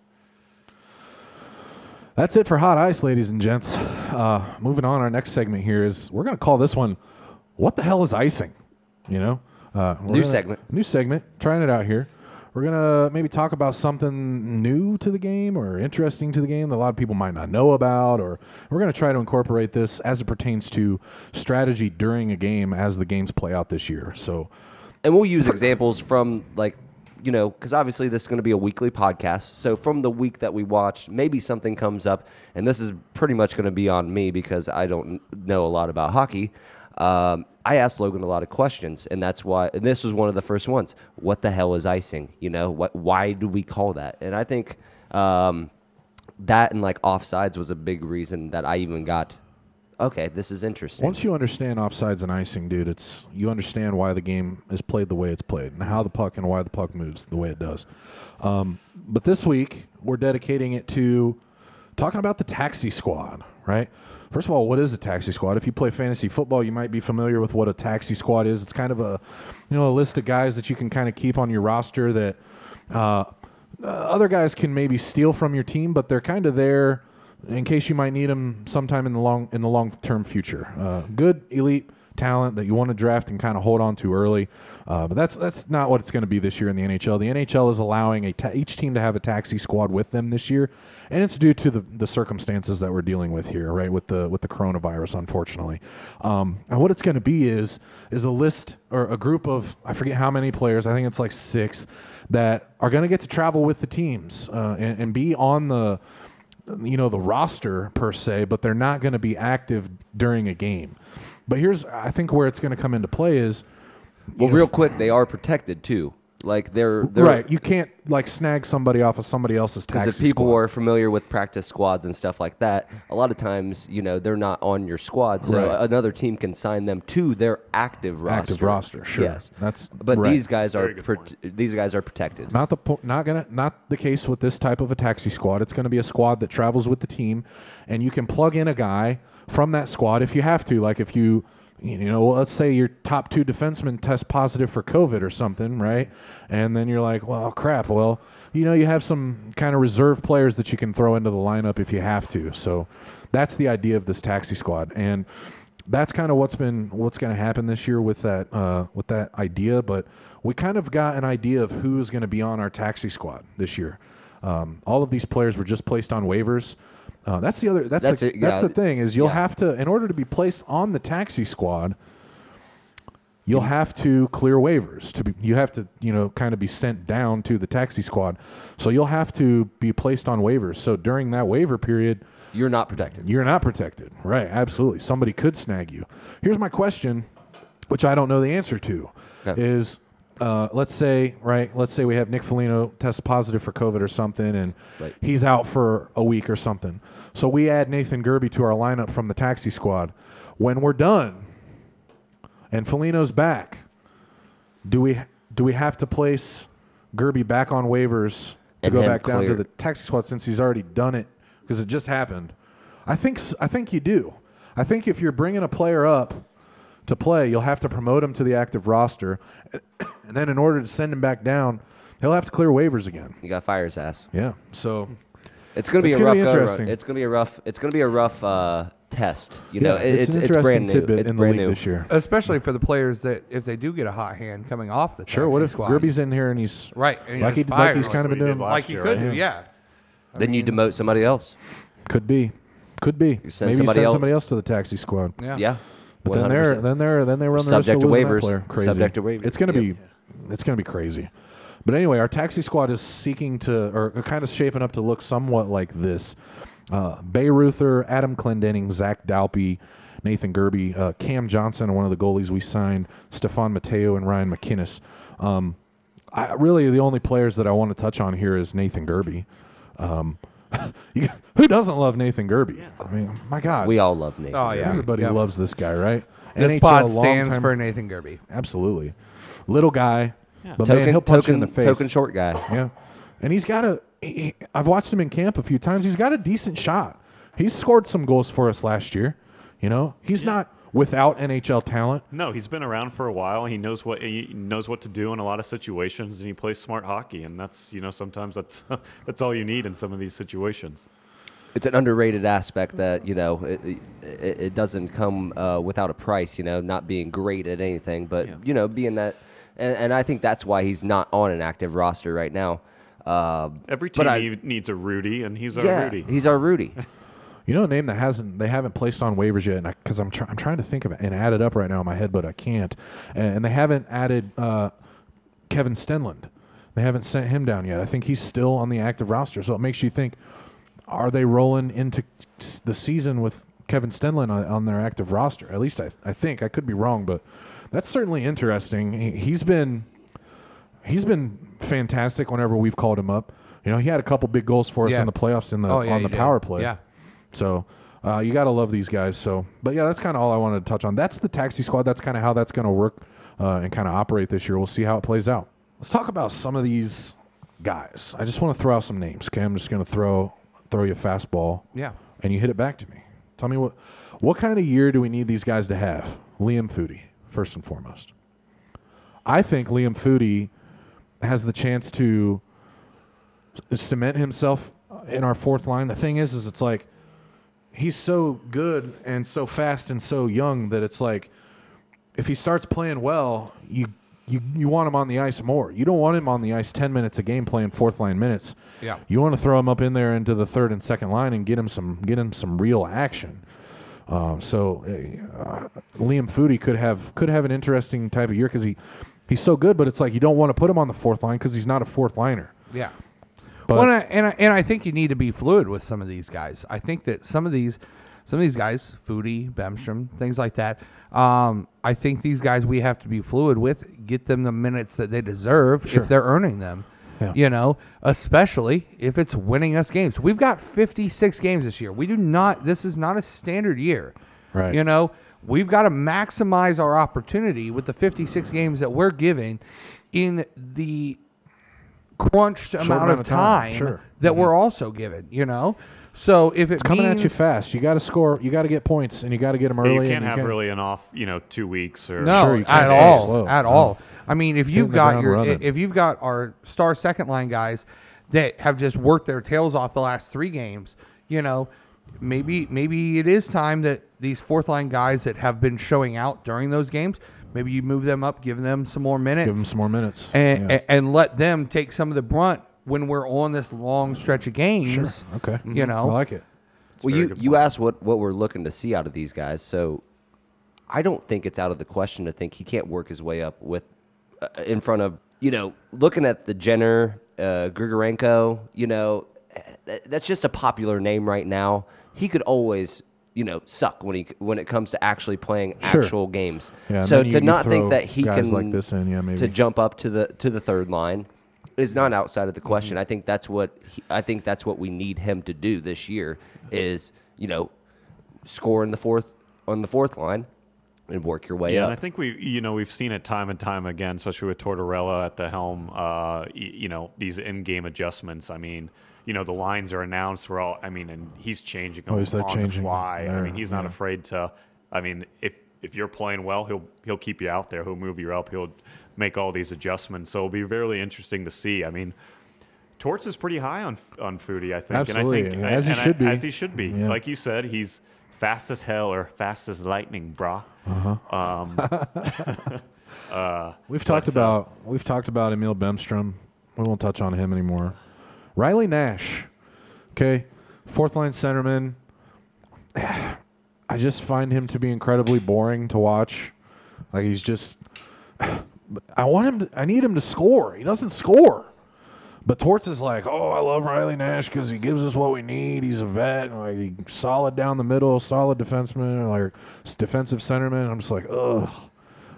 That's it for hot ice, ladies and gents. Uh, moving on, our next segment here is we're going to call this one "What the hell is icing?" You know, uh, New gonna- segment. New segment. Trying it out here. We're gonna maybe talk about something new to the game or interesting to the game that a lot of people might not know about, or we're gonna try to incorporate this as it pertains to strategy during a game as the games play out this year. So, and we'll use examples from like you know because obviously this is going to be a weekly podcast. So from the week that we watched maybe something comes up and this is pretty much going to be on me because i don't know a lot about hockey. Um, i asked logan a lot of questions and that's why and this was one of the first ones. What the hell is icing? You know what why do we call that? And i think um, that and like offsides was a big reason that i even got okay this is interesting Once you understand offsides and icing, dude, it's you understand why the game is played the way it's played and how the puck and why the puck moves the way it does. Um, but this week we're dedicating it to talking about the taxi squad, right? First of all, what is a taxi squad? If you play fantasy football, you might be familiar with what a taxi squad is. It's kind of a, you know, a list of guys that you can kind of keep on your roster that uh, uh, other guys can maybe steal from your team, but they're kind of there in case you might need them sometime in the long in the long term future. Uh, good elite talent that you want to draft and kind of hold on to early, uh, but that's that's not what it's going to be this year in the NHL. The NHL is allowing ta- each team to have a taxi squad with them this year, and it's due to the, the circumstances that we're dealing with here, right? With the with the coronavirus, unfortunately. Um, and what it's going to be is is a list or a group of I forget how many players. I think it's like six that are going to get to travel with the teams uh, and, and be on the you know the roster per se, but they're not going to be active during a game. But here's I think where it's going to come into play is well know, real quick they are protected too like they're, they're right. You can't like snag somebody off of somebody else's Because if people squad. are familiar with practice squads and stuff like that, a lot of times, you know, they're not on your squad, so Right. another team can sign them to their active roster. Active roster, sure. Yes, That's but right. these guys are Very good prote- these guys are protected. Not the po- not gonna not the case with this type of a taxi squad. It's going to be a squad that travels with the team, and you can plug in a guy from that squad if you have to. Like if you you know, let's say your top two defensemen test positive for COVID or something, right? And then you're like, well, crap. Well, you know, you have some kind of reserve players that you can throw into the lineup if you have to. So that's the idea of this taxi squad, and that's kind of what's been what's going to happen this year with that uh, with that idea. But we kind of got an idea of who's going to be on our taxi squad this year. Um, all of these players were just placed on waivers. Uh, that's the other. That's That's the, it, that's yeah. the thing is you'll Yeah. have to in order to be placed on the taxi squad. You'll have to clear waivers to be. You have to, you know, kind of be sent down to the taxi squad. So you'll have to be placed on waivers. So during that waiver period, You're not protected. you're not protected. Right, absolutely. Somebody could snag you. Here's my question, which I don't know the answer to, Okay. is uh, let's say, right, let's say we have Nick Foligno test positive for COVID or something, and Right. he's out for a week or something. So we add Nathan Gerbe to our lineup from the taxi squad. When we're done and Foligno's back, do we do we have to place Gerbe back on waivers to And go back down to the taxi squad since he's already done it because it just happened? I think I think you do. I think if you're bringing a player up to play, you'll have to promote him to the active roster, and then in order to send him back down, he'll have to clear waivers again. You got to fire his ass. Yeah. So It's gonna be It's a gonna rough be interesting. It's gonna be a rough. It's gonna be a rough uh, test. You know, yeah, It- it's, it's an it's interesting brand new. tidbit It's in the brand league new. this year. Especially for the players that if they do get a hot hand coming off the Sure. What if squad. Gerbe's in here and he's right? And like, he, like he's kind of been That's what he doing? like he year, could right? do, yeah. Then you demote somebody else. Could be, could be. You send Maybe you somebody send somebody else to the taxi squad. Yeah. Yeah. But then they're then they're then they run the Subject risk of to losing that waivers. player. Crazy. Subject to waivers. It's gonna Yep. be it's gonna be crazy. But anyway, our taxi squad is seeking to or kind of shaping up to look somewhat like this. Uh, Bayreuther, Adam Clendenning, Zac Dalpe, Nathan Gerbe, uh, Cam Johnson, one of the goalies we signed, Stefan Matteau and Ryan MacInnis. Um, I, really, the only players that I want to touch on here is Nathan Gerbe. Um, you, who doesn't love Nathan Gerbe? I mean, my God, We all love Nathan. Oh yeah. Everybody Yep. loves this guy, right? This NHL pod stands for Nathan Gerbe. absolutely little guy, but token, man, he'll punch you in the face. token short guy. Yeah, and he's got a. he- I've watched him in camp a few times. He's got a decent shot. He's scored some goals for us last year. You know, he's not without NHL talent. No, he's been around for a while. He knows what he knows what to do in a lot of situations, and he plays smart hockey. And that's you know sometimes that's that's all you need in some of these situations. It's an underrated aspect that you know it, it, it doesn't come uh, without a price. You know, not being great at anything, but Yeah. you know, being that, and, and I think that's why he's not on an active roster right now. Uh, Every But team I- needs a Rudy, and he's our yeah, Rudy. he's our Rudy. You know, a name that hasn't they haven't placed on waivers yet, because I'm try, I'm trying to think of it and add it up right now in my head, but I can't. And, and they haven't added uh, Kevin Stenlund. They haven't sent him down yet. I think he's still on the active roster. So it makes you think: Are they rolling into the season with Kevin Stenlund on, on their active roster? At least I, I think. I could be wrong, but that's certainly interesting. He, he's been he's been fantastic whenever we've called him up. You know, he had a couple big goals for us Yeah. in the playoffs in the Oh, yeah, on the he did. power play. Yeah. So uh, you got to love these guys. So, but yeah, that's kind of all I wanted to touch on. That's the taxi squad. That's kind of how that's going to work uh, and kind of operate this year. We'll see how it plays out. Let's talk about some of these guys. I just want to throw out some names. Okay, I'm just going to throw throw you a fastball. Yeah. and you hit it back to me. Tell me what what kind of year do we need these guys to have? Liam Foudy, first and foremost. I think Liam Foudy has the chance to cement himself in our fourth line. The thing is, is it's like he's so good and so fast and so young that it's like if he starts playing well, you you you want him on the ice more. You don't want him on the ice ten minutes a game playing fourth line minutes. Yeah. You want to throw him up in there into the third and second line and get him some get him some real action. Um, so uh, Liam Foudy could have could have an interesting type of year because he he's so good, but it's like you don't want to put him on the fourth line because he's not a fourth liner. Yeah. But- well, and I, and, I, and I think you need to be fluid with some of these guys. I think that some of these, some of these guys, Foudy, Bemstrom, things like that. Um, I think these guys we have to be fluid with, get them the minutes that they deserve Sure. if they're earning them. Yeah. You know, especially if it's winning us games. We've got 56 games this year. We do not. This is not a standard year. Right. You know, we've got to maximize our opportunity with the 56 games that we're giving in the crunched amount, amount of of time, time, sure. that mm-hmm. we're also given. You know, so if it It's coming means, at you fast. You got to score. You got to get points, and you got to get them early. you and can't have really an off, you know, two weeks or no, Sure, you can't at all, slow. at No. all. I mean, if you've got your, running. if you've got our star second line guys that have just worked their tails off the last three games, you know, maybe maybe it is time that these fourth line guys that have been showing out during those games, maybe you move them up, give them some more minutes, Give them some more minutes. and, Yeah. and and let them take some of the brunt when we're on this long stretch of games. okay. You mm-hmm. know, I like it. well, you you asked what what we're looking to see out of these guys, so I don't think it's out of the question to think he can't work his way up with in front of you know looking at the Jenner, uh, Grigorenko. You know, that, that's just a popular name right now. He could always you know suck when he when it comes to actually playing Sure. actual games. Yeah, and so then you- to you not throw think that he guys can like this in, yeah, maybe. to jump up to the to the third line is not outside of the question. I think that's what he, I think that's what we need him to do this year is you know score in the fourth on the fourth line and work your way Yeah, up. and I think we, you know, we've seen it time and time again, especially with Tortorella at the helm. Uh, you know, these in-game adjustments. I mean, you know, the lines are announced. We're all, I mean, and he's changing them Oh, he's there on changing the fly. I mean, he's not yeah. afraid to. I mean, if if you're playing well, he'll he'll keep you out there. He'll move you up. He'll make all these adjustments. So it'll be really interesting to see. I mean. Torts is pretty high on on Foudy, I think. Absolutely, and I think as he and I- should be. As he should be. Yeah. Like you said, he's fast as hell or fast as lightning, brah. Uh-huh. Um, uh, we've talked But, uh, about we've talked about Emil Bemstrom. We won't touch on him anymore. Riley Nash, okay, fourth line centerman. I just find him to be incredibly boring to watch. Like he's just, I want him. To, I need him to score. He doesn't score. But Torts is like, oh, I love Riley Nash because he gives us what we need. He's a vet, and like solid down the middle, solid defenseman, and like defensive centerman. I'm just like, ugh.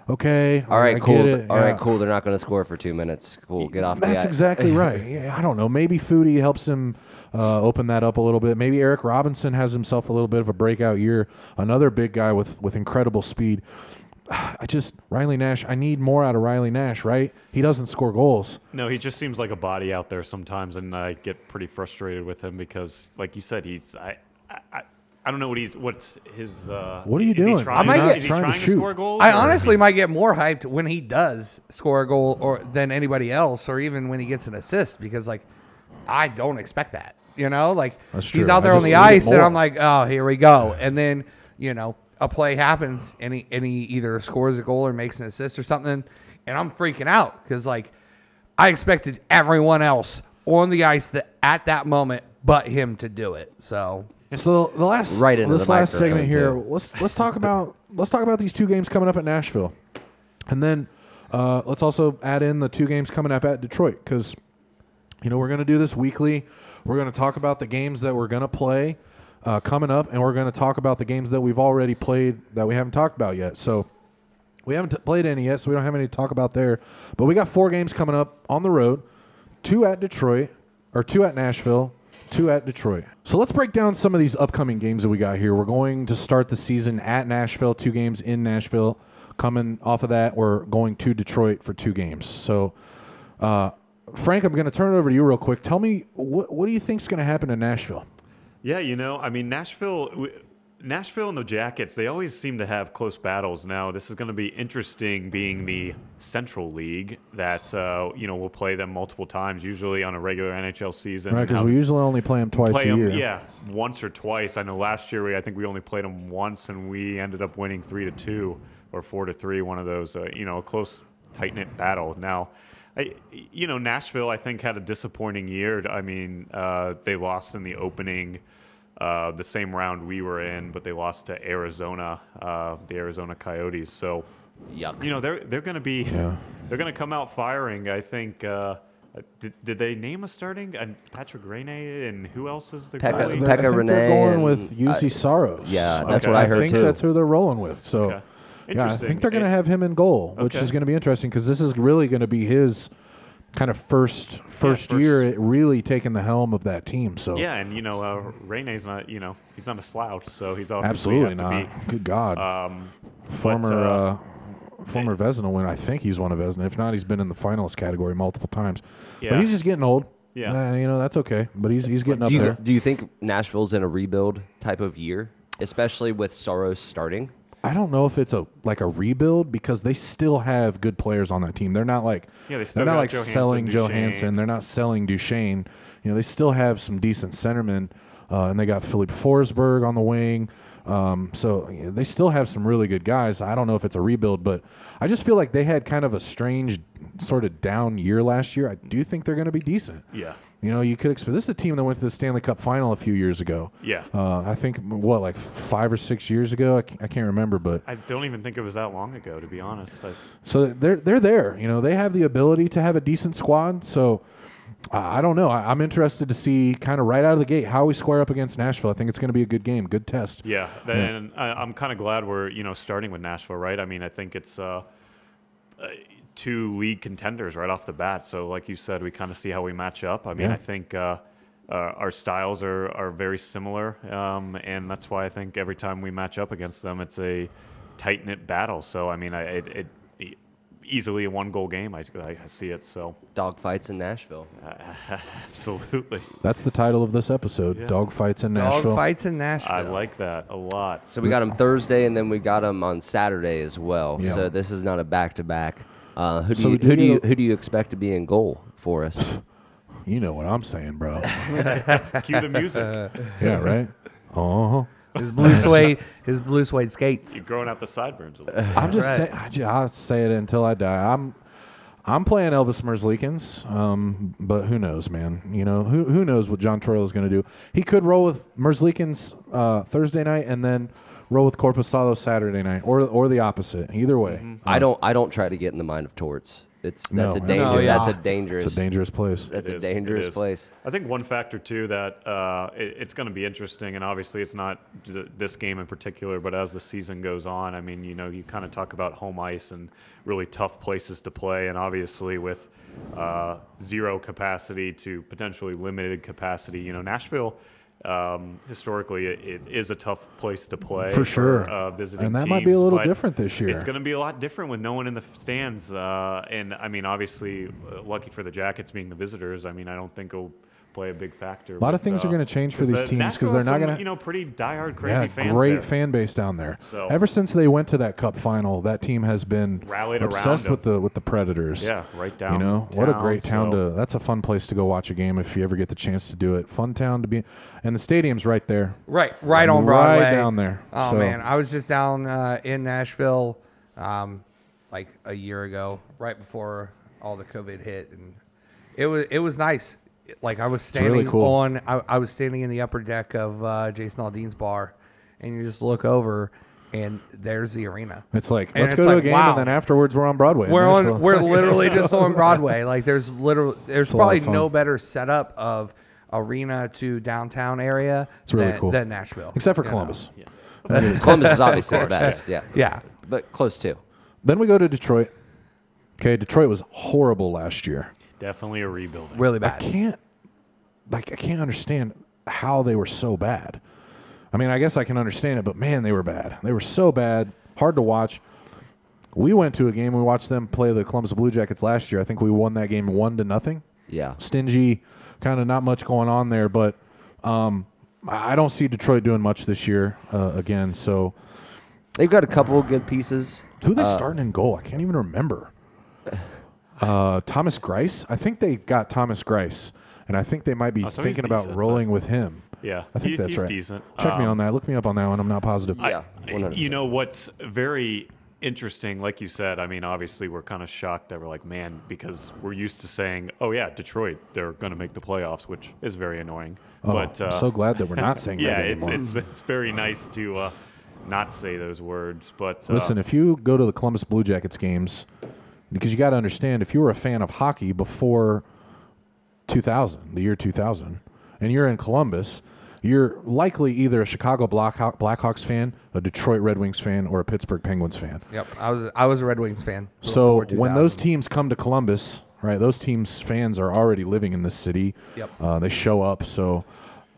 Okay. All right, I cool. Get it. All right, yeah. cool. They're not going to score for two minutes. Cool. Get off. That's exactly right. Yeah, I don't know. Maybe Foudy helps him uh, open that up a little bit. Maybe Eric Robinson has himself a little bit of a breakout year. Another big guy with with incredible speed. I just Riley Nash. I need more out of Riley Nash. Right? He doesn't score goals. No, he just seems like a body out there sometimes, and I get pretty frustrated with him because, like you said, he's I I, I, I don't know what he's what's his. Uh, What are you is he doing? Trying, I might get- is he trying to trying to, shoot. score goals? I or- honestly might get more hyped when he does score a goal or than anybody else, or even when he gets an assist, because like I don't expect that. You know, like he's out there on the ice, and. I'm like, oh, here we go. And then you know a play happens, and he and he either scores a goal or makes an assist or something, and I'm freaking out because like I expected everyone else on the ice that at that moment but him to do it. So So the last Right into this the last segment here, microphone, let's let's talk about let's talk about these two games coming up at Nashville, and then uh, let's also add in the two games coming up at Detroit because you know we're going to do this weekly. We're going to talk about the games that we're going to play uh, coming up, and we're going to talk about the games that we've already played that we haven't talked about yet. So we haven't t- played any yet, so we don't have any to talk about there. But we got four games coming up on the road two at Detroit, or two at Nashville, two at Detroit. So let's break down some of these upcoming games that we got here. We're going to start the season at Nashville, two games in Nashville. Coming off of that, we're going to Detroit for two games. So, uh, Frank, I'm going to turn it over to you real quick. Tell me, what, what do you think's going to happen in Nashville? Yeah, you know, I mean, Nashville, w- Nashville and the Jackets, they always seem to have close battles. Now, this is going to be interesting, being the Central League that uh, you know we'll play them multiple times, usually on a regular NHL season. Right, because we usually only play them twice play a 'em, year. yeah, once or twice. I know last year we, I think we only played them once, and we ended up winning three to two or four to three. One of those, uh, you know, a close, tight knit battle. Now, I, you know, Nashville, I think had a disappointing year. I mean, uh, they lost in the opening. Uh, the same round we were in, but they lost to Arizona, uh, the Arizona Coyotes. So, Yuck. you know, they're they're going to be they're going to come out firing. I think. Uh, did, did they name a starting? And Patrick Rinne and who else is the Pekka- goalie? They're- I Pekka think they're going with Juuse Saros. yeah, that's I- what I heard I think too. that's who they're rolling with. So, Okay. Yeah, I think they're going to have him in goal, which Okay. is going to be interesting because this is really going to be his kind of first first first- year at really taking the helm of that team. So, Yeah, and you know, uh, Rinne's not you know he's not a slouch, so he's obviously absolutely have not. to be. Good God, Um, former but, uh, uh, former Vezina winner. I think he's won a Vezina. If not, he's been in the finalist category multiple times. Yeah. But he's just getting old. Yeah. Uh, you know that's okay. But he's he's getting up Do you, there. do you think Nashville's in a rebuild type of year, especially with Saros starting? I don't know if it's a like a rebuild because they still have good players on that team. They're not like Yeah, they still they're not like Johansen, selling Duchene. Johansen. They're not selling Duchene. You know, they still have some decent centermen, uh, and they got Filip Forsberg on the wing. Um, so you know, they still have some really good guys. I don't know if it's a rebuild, but I just feel like they had kind of a strange sort of down year last year. I do think they're going to be decent. Yeah. You know, you could expect this is a team that went to the Stanley Cup final a few years ago. Yeah. Uh, I think what like five or six years ago. I can't, I can't remember, but I don't even think it was that long ago, to be honest. I, so they're they're there. You know, they have the ability to have a decent squad. So I don't know. I'm interested to see kind of right out of the gate how we square up against Nashville. I think it's going to be a good game, good test. yeah, and I, I'm kind of glad we're you know starting with Nashville, right? I mean, I think it's uh, uh, two league contenders right off the bat. So, like you said, we kind of see how we match up. I mean, Yeah. I think. Uh, uh, our styles are, are very similar, um, and that's why I think every time we match up against them, it's a tight knit battle. So I mean, I, it, it easily a one goal game. I, I see it. So Dogfights in Nashville. absolutely, That's the title of this episode: Yeah. Dogfights in dog Nashville. fights in Nashville. I like that a lot. So we got him Thursday, and then we got him on Saturday as well. Yeah. So this is not a back to back. Uh, Who do So you do who do you who do you expect to be in goal for us? You know what I'm saying, bro. Cue the music. yeah, right. Uh huh. His blue suede, his blue suede skates. You're growing out the sideburns a little. bit. I'm just right. saying. I ju- I'll say it until I die. I'm. I'm playing Elvis Merzlikins, um, but who knows, man? You know, who who knows what John Tortorella is going to do? He could roll with Merzlikins uh, Thursday night and then roll with Korpisalo Saturday night, or or the opposite. Either way, I don't. I don't try to get in the mind of Torts. It's No, that's a absolutely danger. not. That's a dangerous. it's a dangerous place. That's It a is, it dangerous is. place. I think one factor too that uh, it, it's going to be interesting, and obviously it's not th- this game in particular, but as the season goes on, I mean, you know, you kind of talk about home ice and really tough places to play, and obviously with uh, zero capacity to potentially limited capacity, you know, Nashville. Um, historically, it, it is a tough place to play For sure. uh, visiting And that might be a little different this year. It's going to be a lot different with no one in the stands. Uh, and I mean, obviously, uh, lucky for the Jackets being the visitors. I mean, I don't think it'll play a big factor. A lot of things are gonna change for these teams because they're not gonna- you know pretty diehard crazy yeah, fans. great there. fan base down there. So- Ever since they went to that Cup final, that team has been Rallied around obsessed them. with the with the Predators. Yeah, right down. You down. know what a great town so- to. That's a fun place to go watch a game if you ever get the chance to do it. Fun town to be, and the stadium's right there. Right, right on Right Broadway. down there. Oh So- man, I was just down uh, in Nashville, um, like a year ago, right before all the COVID hit, and it was it was nice. Like I was really standing cool. on, I, I was standing in the upper deck of uh, Jason Aldean's bar, and you just look over, and there's the arena. It's like And let's it's go to like, a game, wow. and then afterwards we're on Broadway. We're on. We're literally just on Broadway. Like there's literally there's a lot of probably no better setup of arena to downtown area. It's really than, cool. than Nashville, except for you know? Columbus. Columbus is obviously the best. Yeah. Yeah, But close too. Then we go to Detroit. Okay, Detroit was horrible last year. Definitely a rebuilding. really bad. I can't like I can't understand how they were so bad. I mean, I guess I can understand it, but man, they were bad. They were so bad, hard to watch. We went to a game. We watched them play the Columbus Blue Jackets last year. I think we won that game one to nothing. Yeah. Stingy, kind of not much going on there. But um, I I don't see Detroit doing much this year uh, again. So They've got a couple of good pieces. who they starting in goal? I can't even remember. Uh, Thomas Greiss. I think they got Thomas Greiss, and I think they might be Oh, so he's thinking about decent, rolling with him. Yeah, I think he's, that's he's right. decent. Check me Um, on that. Look me up on that one. I'm not positive. Yeah. I- 100%. you know what's very interesting, like you said. I mean, obviously, we're kind of shocked that we're like, man, because we're used to saying, "Oh yeah, Detroit, they're going to make the playoffs," which is very annoying. Oh, but uh, I'm so glad that we're not saying yeah, that it's anymore. it's it's very nice to uh, not say those words. But uh, Listen, if you go to the Columbus Blue Jackets games, because you got to understand, if you were a fan of hockey before 2000, the year 2000, and you're in Columbus, you're likely either a Chicago Blackhawk, Blackhawks fan, a Detroit Red Wings fan, or a Pittsburgh Penguins fan. Yep, I was I was a Red Wings fan. So when those teams come to Columbus, right, those teams' fans are already living in this city. Yep. Uh, they show up. So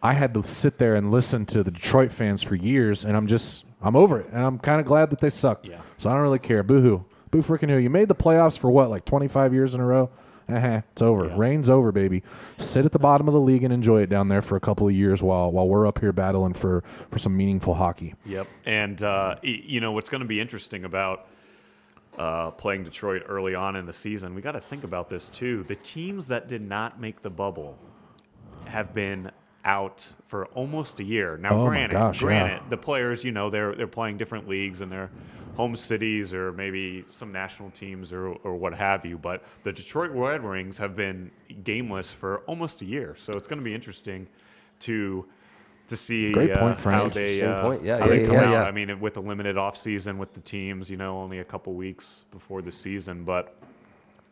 I had to sit there and listen to the Detroit fans for years, and I'm just, I'm over it. And I'm kind of glad that they suck. Yeah. So I don't really care. Boo hoo. Boo freaking who. You made the playoffs for what, like 25 years in a row? Uh-huh. It's over. Yeah. Reign's over, baby. Sit at the bottom of the league and enjoy it down there for a couple of years while while we're up here battling for for some meaningful hockey. Yep. And, uh, you know, what's going to be interesting about uh, playing Detroit early on in the season, we got to think about this too. The teams that did not make the bubble have been out for almost a year. Now, Oh granted, gosh, yeah. granted, the players, you know, they're they're playing different leagues and their home cities or maybe some national teams or, or what have you. But the Detroit Red Wings have been gameless for almost a year, so it's going to be interesting to to see Great uh, point, Frank. how they uh, point. Yeah, how yeah, they yeah, come yeah, out. yeah. I mean, with the limited offseason with the teams, you know, only a couple weeks before the season, but.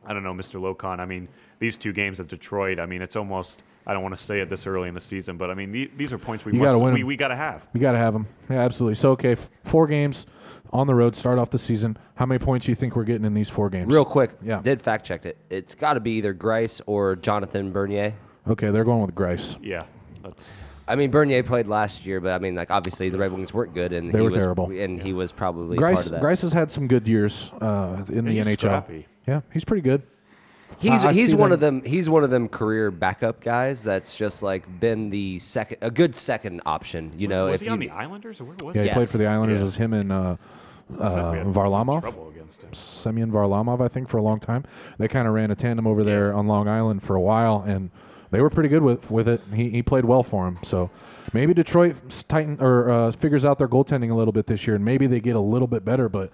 I don't know, Mr. Locon. I mean, these two games at Detroit. I mean, it's almost. I don't want to say it this early in the season, but I mean, the, these are points we You must. gotta win we, 'em. we got to have. We got to have them. Yeah, absolutely. So, okay, f- four games on the road, start off the season. How many points do you think we're getting in these four games? Real quick. Yeah. Did fact check it. It's got to be either Greiss or Jonathan Bernier. Okay, they're going with Greiss. Yeah, that's I mean, Bernier played last year, but I mean, like obviously the Red Wings weren't good, and They he were was, terrible. and he was probably part Greiss, of that. Greiss has had some good years uh, in the he's NHL. scrappy. Yeah, he's pretty good. He's I- I he's one them- of them. He's one of them career backup guys that's just like been the second, a good second option. You know, was if he you on the Islanders or where was Yeah, he? he played for the Islanders. Yeah. It was him and uh, uh, Varlamov. against him. Semyon Varlamov, I think, for a long time. They kind of ran a tandem over there on Long Island for a while, and they were pretty good with with it. He he played well for him. So maybe Detroit s- tighten or uh, figures out their goaltending a little bit this year, and maybe they get a little bit better. But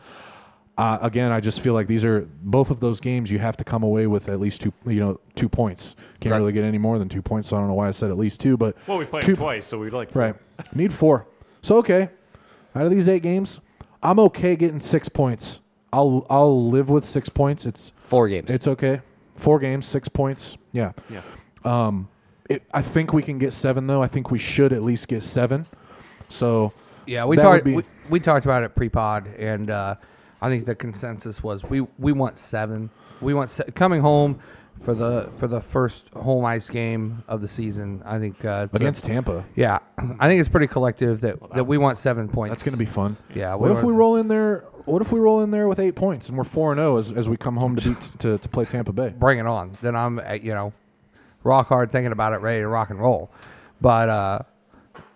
uh, again, I just feel like these are both of those games. You have to come away with at least two, you know, two points. Can't Right. really get any more than two points. So I don't know why I said at least two, but Well, we played two, them twice, so we'd like Right, need four. So okay, out of these eight games, I'm okay getting six points. I'll I'll live with six points. It's Four games. it's okay. Four games, six points. Yeah. Yeah. It, I think we can get seven though. I think we should at least get seven. So Yeah, we that would talked. be- We, we talked about it pre-pod, and uh, I think the consensus was we we want seven. We want se- coming home for the for the first home ice game of the season. I think uh, it's a- against Tampa, yeah, I think it's pretty collective that that we want seven points. that's going to be fun. Yeah, What we if were- we roll in there? What if we roll in there with eight points and we're four and zero as, as we come home to beat to, to play Tampa Bay? bring it on. Then I'm uh, you know rock hard thinking about it, ready to rock and roll. But uh,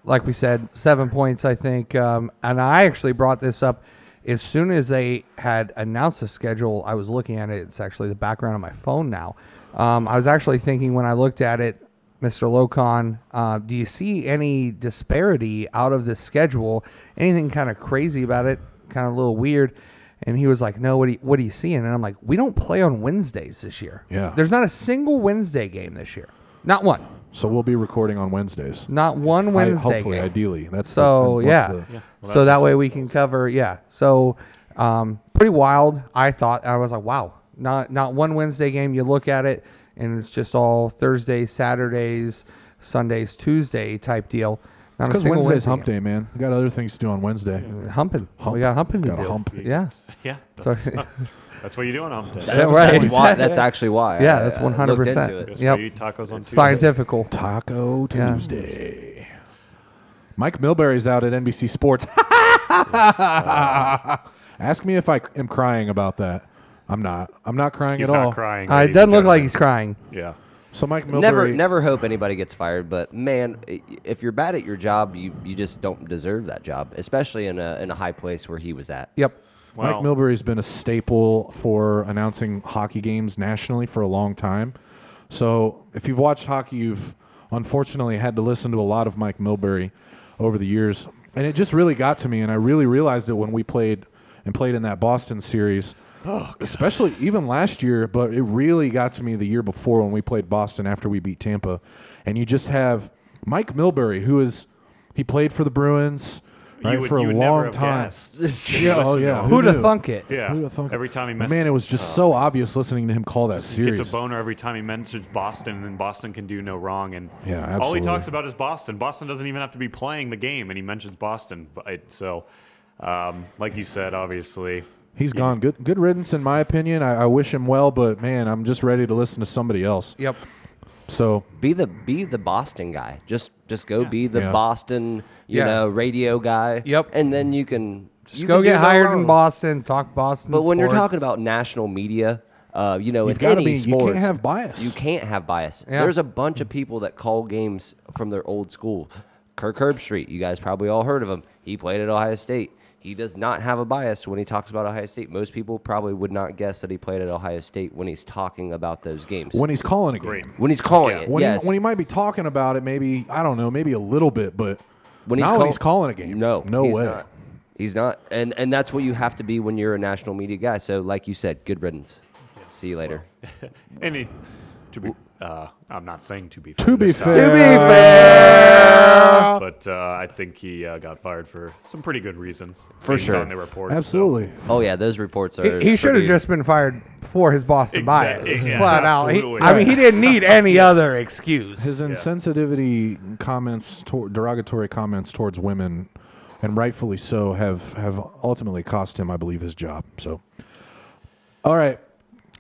like we said, seven points I think. Um, and I actually brought this up as soon as they had announced the schedule. I was looking at it. It's actually the background of my phone now. Um, I was actually thinking when I looked at it. Mr. Locon, uh, do you see any disparity out of this schedule? Anything kind of crazy about it? Kind of a little weird. And he was like, "No, what do you, what are you seeing?" And I'm like, "We don't play on Wednesdays this year. Yeah. there's not a single Wednesday game this year. Not one. So we'll be recording on Wednesdays. Not one I- Wednesday hopefully, game. ideally, that's So the, yeah, that's the- so that way we can cover. Yeah, so um, pretty wild. I thought I was like, wow, not not one Wednesday game. You look at it, and it's just all Thursdays, Saturdays, Sundays, Tuesday type deal. Not a because single Wednesday's Wednesday hump day, man. We got other things to do on Wednesday. Humping. Hump. We got humping to Gotta do. hump. Yeah. Yeah. So That's what you do on hump day. Yeah, right. That's, why, that's actually why. Yeah, I- that's I one hundred looked percent. into it. That's Yep. you eat tacos on Tuesday. Scientifical. Taco Yeah. Tuesday. Mike Milbury's out at NBC Sports. Ask me if I am crying about that. I'm not. I'm not crying He's at not all. crying. Uh, it ladies doesn't and look like gentlemen. he's crying. Yeah. So Mike Milbury. Never, never hope anybody gets fired. But man, if you're bad at your job, you, you just don't deserve that job, especially in a in a high place where he was at. Yep. Mike Milbury's been a staple for announcing hockey games nationally for a long time. So if you've watched hockey, you've unfortunately had to listen to a lot of Mike Milbury over the years, and it just really got to me. And I really realized it when we played and played in that Boston series, especially even last year. But it really got to me the year before when we played Boston after we beat Tampa, and you just have Mike Milbury, who is he played for the Bruins. Right, would, for a you would never long time. guessed. Yeah, oh yeah. him. Who'd have thunk it? Yeah. Who'd have thunk it? Every time he But messed Man, it was just so obvious listening to him call that He series. gets a boner every time he mentions Boston, and then Boston can do no wrong. And Yeah, all absolutely. he talks about is Boston. Boston doesn't even have to be playing the game, and he mentions Boston. But it, so, um, like you said, obviously, He's gone. Good good riddance in my opinion. I, I wish him well, but man, I'm just ready to listen to somebody else. Yep. So Be the be the Boston guy. Just just go be the Yeah. Boston, you Yeah. know, radio guy. Yep. And then you can Just you go can get hired in Boston, talk Boston. But when you're talking about national media, uh, you know, You've in gotta any be- you can't have bias. You can't have bias. Yeah. There's a bunch of people that call games from their old school. Kirk Herbstreit, you guys probably all heard of him. He played at Ohio State. He does not have a bias when he talks about Ohio State. Most people probably would not guess that he played at Ohio State when he's talking about those games. when he's calling a game, When he's calling Yeah. it, when, yes. he, when he might be talking about it, maybe I don't know, maybe a little bit, but when he's, not call- when he's calling a game. No, no he's way. Not. He's not, and and that's what you have to be when you're a national media guy. So, like you said, good riddance. See you later. and he, to be, uh, I'm not saying to be fair To be this time, fair, but uh, I think he uh, got fired for some pretty good reasons. For based sure. on the reports. so- absolutely. Oh yeah, those reports are. He, he should have just been fired for his Boston Exact- bias, yeah, flat out. He- I mean, he didn't need any other excuse. His insensitivity comments, to, derogatory comments towards women, and rightfully so, have have ultimately cost him, I believe, his job. So, all right,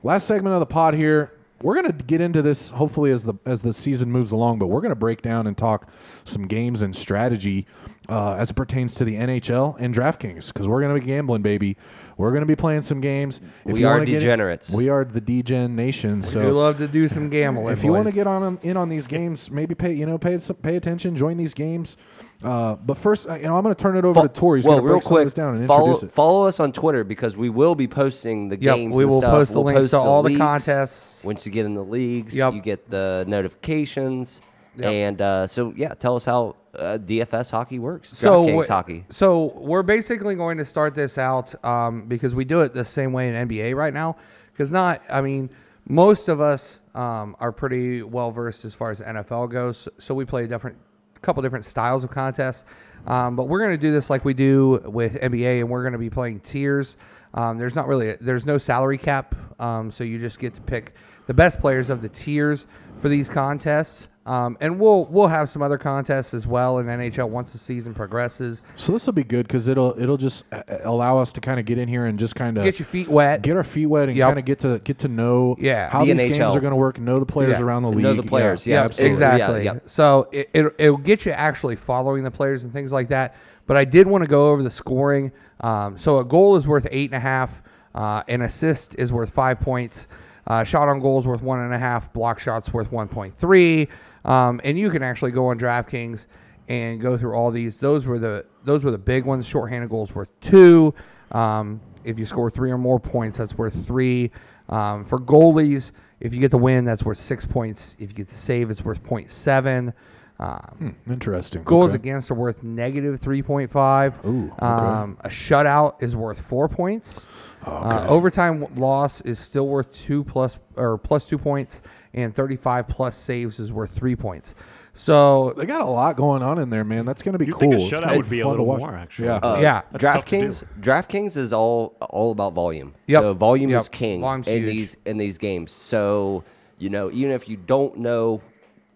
last segment of the pod here. We're gonna get into this hopefully as the as the season moves along, but we're gonna break down and talk some games and strategy uh, as it pertains to the NHL and DraftKings because we're going to be gambling, baby. We're going to be playing some games. If We you are wanna get degenerates. we are the DGen nation. So we love to do some gambling. if you want to get on in on these games, maybe pay you know pay some, pay attention, join these games. Uh, but first, uh, you know, I'm going to turn it over Fo- to Tori. He's well, real break quick, down and follow, introduce it. follow us on Twitter because we will be posting the Yep, games. we and will stuff. post the We'll links post to all the leagues. contests. Once you get in the leagues, Yep. you get the notifications. Yep. And uh, so, yeah, tell us how uh, DFS hockey works. so DraftKings hockey. So we're basically going to start this out um, because we do it the same way in NBA right now. Because not, I mean, most of us um, are pretty well versed as far as NFL goes. So we play a different, couple different styles of contests. Um, but we're going to do this like we do with NBA, and we're going to be playing tiers. Um, there's not really, there's no salary cap, um, so you just get to pick the best players of the tiers for these contests. Um, and we'll we'll have some other contests as well in NHL once the season progresses. So this will be good because it'll it'll just uh, allow us to kind of get in here and just kind of Get your feet wet. get our feet wet, and Yep. kind of get to get to know Yeah. how The these games are going to work, know the players Yeah. around the league, know the players, Yeah, yeah, Yep, exactly. Yeah, yep. So it, it, it'll get you actually following the players and things like that. But I did want to go over the scoring. Um, so a goal is worth eight and a half. Uh, an assist is worth five points. Uh, shot on goal is worth one and a half. Block shots worth one point three. Um, and you can actually go on DraftKings and go through all these. Those were the those were the big ones. Shorthanded goals worth two. Um, if you score three or more points, that's worth three. Um, for goalies, if you get the win, that's worth six points. If you get the save, it's worth 0.7. Um, Interesting. Goals Okay. against are worth negative 3.5. Ooh, okay. um, a shutout is worth four points. Uh, overtime loss is still worth two plus or plus two points, and 35 plus saves is worth three points. So They got a lot going on in there, man. That's going to be You'd cool. think a It's shutout gonna would be a little more, actually. Yeah. Uh, Yeah. That's tough to DraftKings, DraftKings is all all about volume. Yep. So volume Yep. is king Volume's in huge. these in these games. So you know, even if you don't know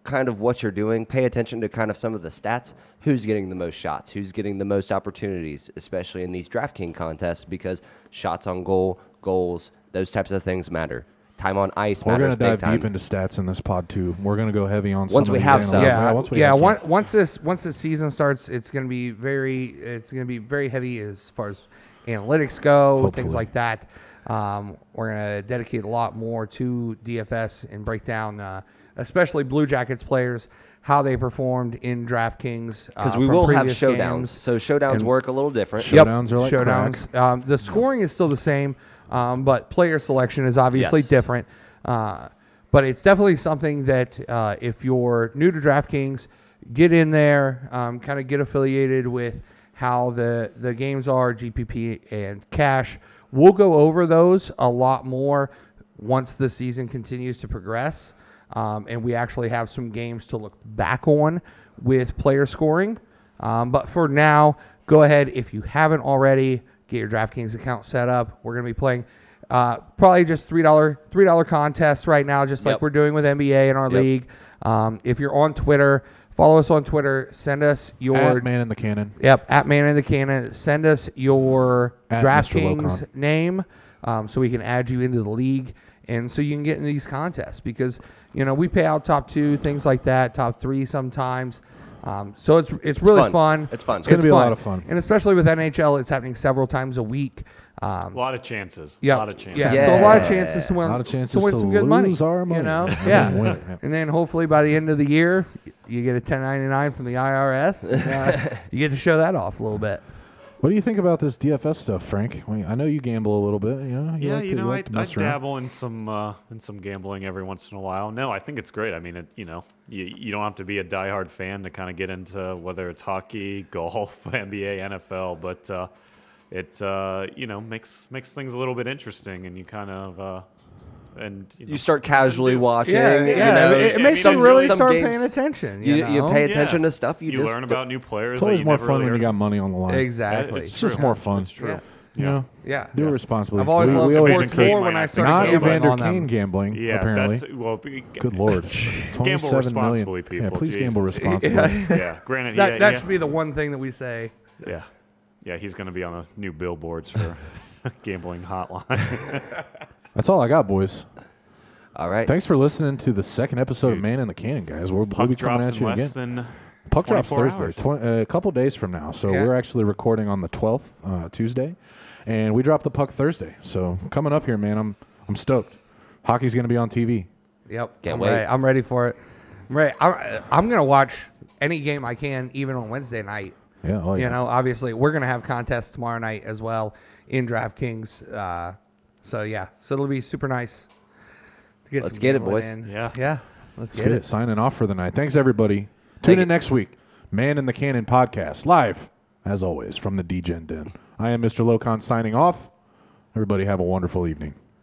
kind of what you're doing, pay attention to kind of some of the stats. Who's getting the most shots? Who's getting the most opportunities, especially in these DraftKings contests, because shots on goal, goals, those types of things matter. Time on ice We're matters going to big dive time. deep into stats in this pod too. We're going to go heavy on some Once of we these have some. analytics. yeah, once we yeah. have some. Once, once this once the season starts, it's going to be very it's going to be very heavy as far as analytics go, things like that. Um, we're going to dedicate a lot more to DFS and break down, uh, especially Blue Jackets players, how they performed in DraftKings. Because uh, we from will have showdowns. games. So showdowns And- work a little different. Showdowns are like showdowns. Um, the scoring is still the same, um, but player selection is obviously Yes. different. Uh, but it's definitely something that uh, if you're new to DraftKings, get in there, um, kind of get affiliated with how the the games are, GPP and cash. We'll go over those a lot more once the season continues to progress, um, and we actually have some games to look back on with player scoring. Um, but for now, go ahead if you haven't already, get your DraftKings account set up. We're gonna be playing uh, probably just three dollar three dollar contests right now, just like Yep. we're doing with NBA in our Yep. league. Um, if you're on Twitter, follow us on Twitter. Send us your Ad man in the cannon. Yep, at Man in the Cannon. Send us your DraftKings name um, so we can add you into the league and so you can get in these contests because you know we pay out top two, things like that, top three sometimes. Um, so it's it's really fun. fun. It's fun. It's gonna be a lot of fun. and especially with NHL, it's happening several times a week. Um, A lot of chances. yeah, A lot of chances. yeah. So a lot of chances to win. A lot of chances to win to some good money. our money. You know, and yeah. then yeah. And then hopefully by the end of the year, you get a 1099 from the IRS. and, uh, you get to show that off a little bit. What do you think about this DFS stuff, Frank? I, mean, I know you gamble a little bit. You know, you yeah, like you to, know, like I, I dabble in some uh, in some gambling every once in a while. No, I think it's great. I mean, it, you know, you, you don't have to be a diehard fan to kind of get into whether it's hockey, golf, NBA, NFL, but uh, it uh, you know makes makes things a little bit interesting, and you kind of uh, and you, know, You start casually watching. Yeah, you know, it, it I makes mean, you really some start games- paying attention. You, You, you, know? pay Yeah. attention to stuff. You, you just learn about new players. It's that always you more never fun really when you got money on the line. exactly. It's It's just more fun. It's true. Yeah. You know, Yeah. do it responsibly. I've always we, loved we always sports encourage- more might when I not started not say gambling Evander on them. Kane gambling. Yeah, apparently. that's well. Good lord, gamble responsibly, million. people. Yeah, please Jeez. gamble responsibly. Yeah, granted, That, yeah, that yeah. should be the one thing that we say. Yeah. Yeah, he's going to be on the new billboards for gambling hotline. That's all I got, boys. all right. Thanks for listening to the second episode of Man in the Cannon, guys. We'll, we'll Puck be coming drops at in you less again. than Puck drops 24 Thursday, hours. twen- uh, a couple days from now. So Yeah. we're actually recording on the 12th, uh, Tuesday, and we drop the puck Thursday. So coming up here, man, I'm I'm stoked. Hockey's going to be on TV. Yep. Can't I'm wait. Ready. I'm ready for it. I'm ready. I'm, I'm gonna watch any game I can, even on Wednesday night. Yeah, oh yeah. You know, obviously, we're gonna have contests tomorrow night as well in DraftKings. Uh, so yeah, so it'll be super nice. To get Let's some get it, gambling boys. in. Yeah. yeah. Let's Let's get get it. it. Signing off for the night. Thanks everybody. Tune Thank in next week. Man in the Cannon podcast live as always from the DGen Den. I am Mr. Locon signing off. Everybody have a wonderful evening.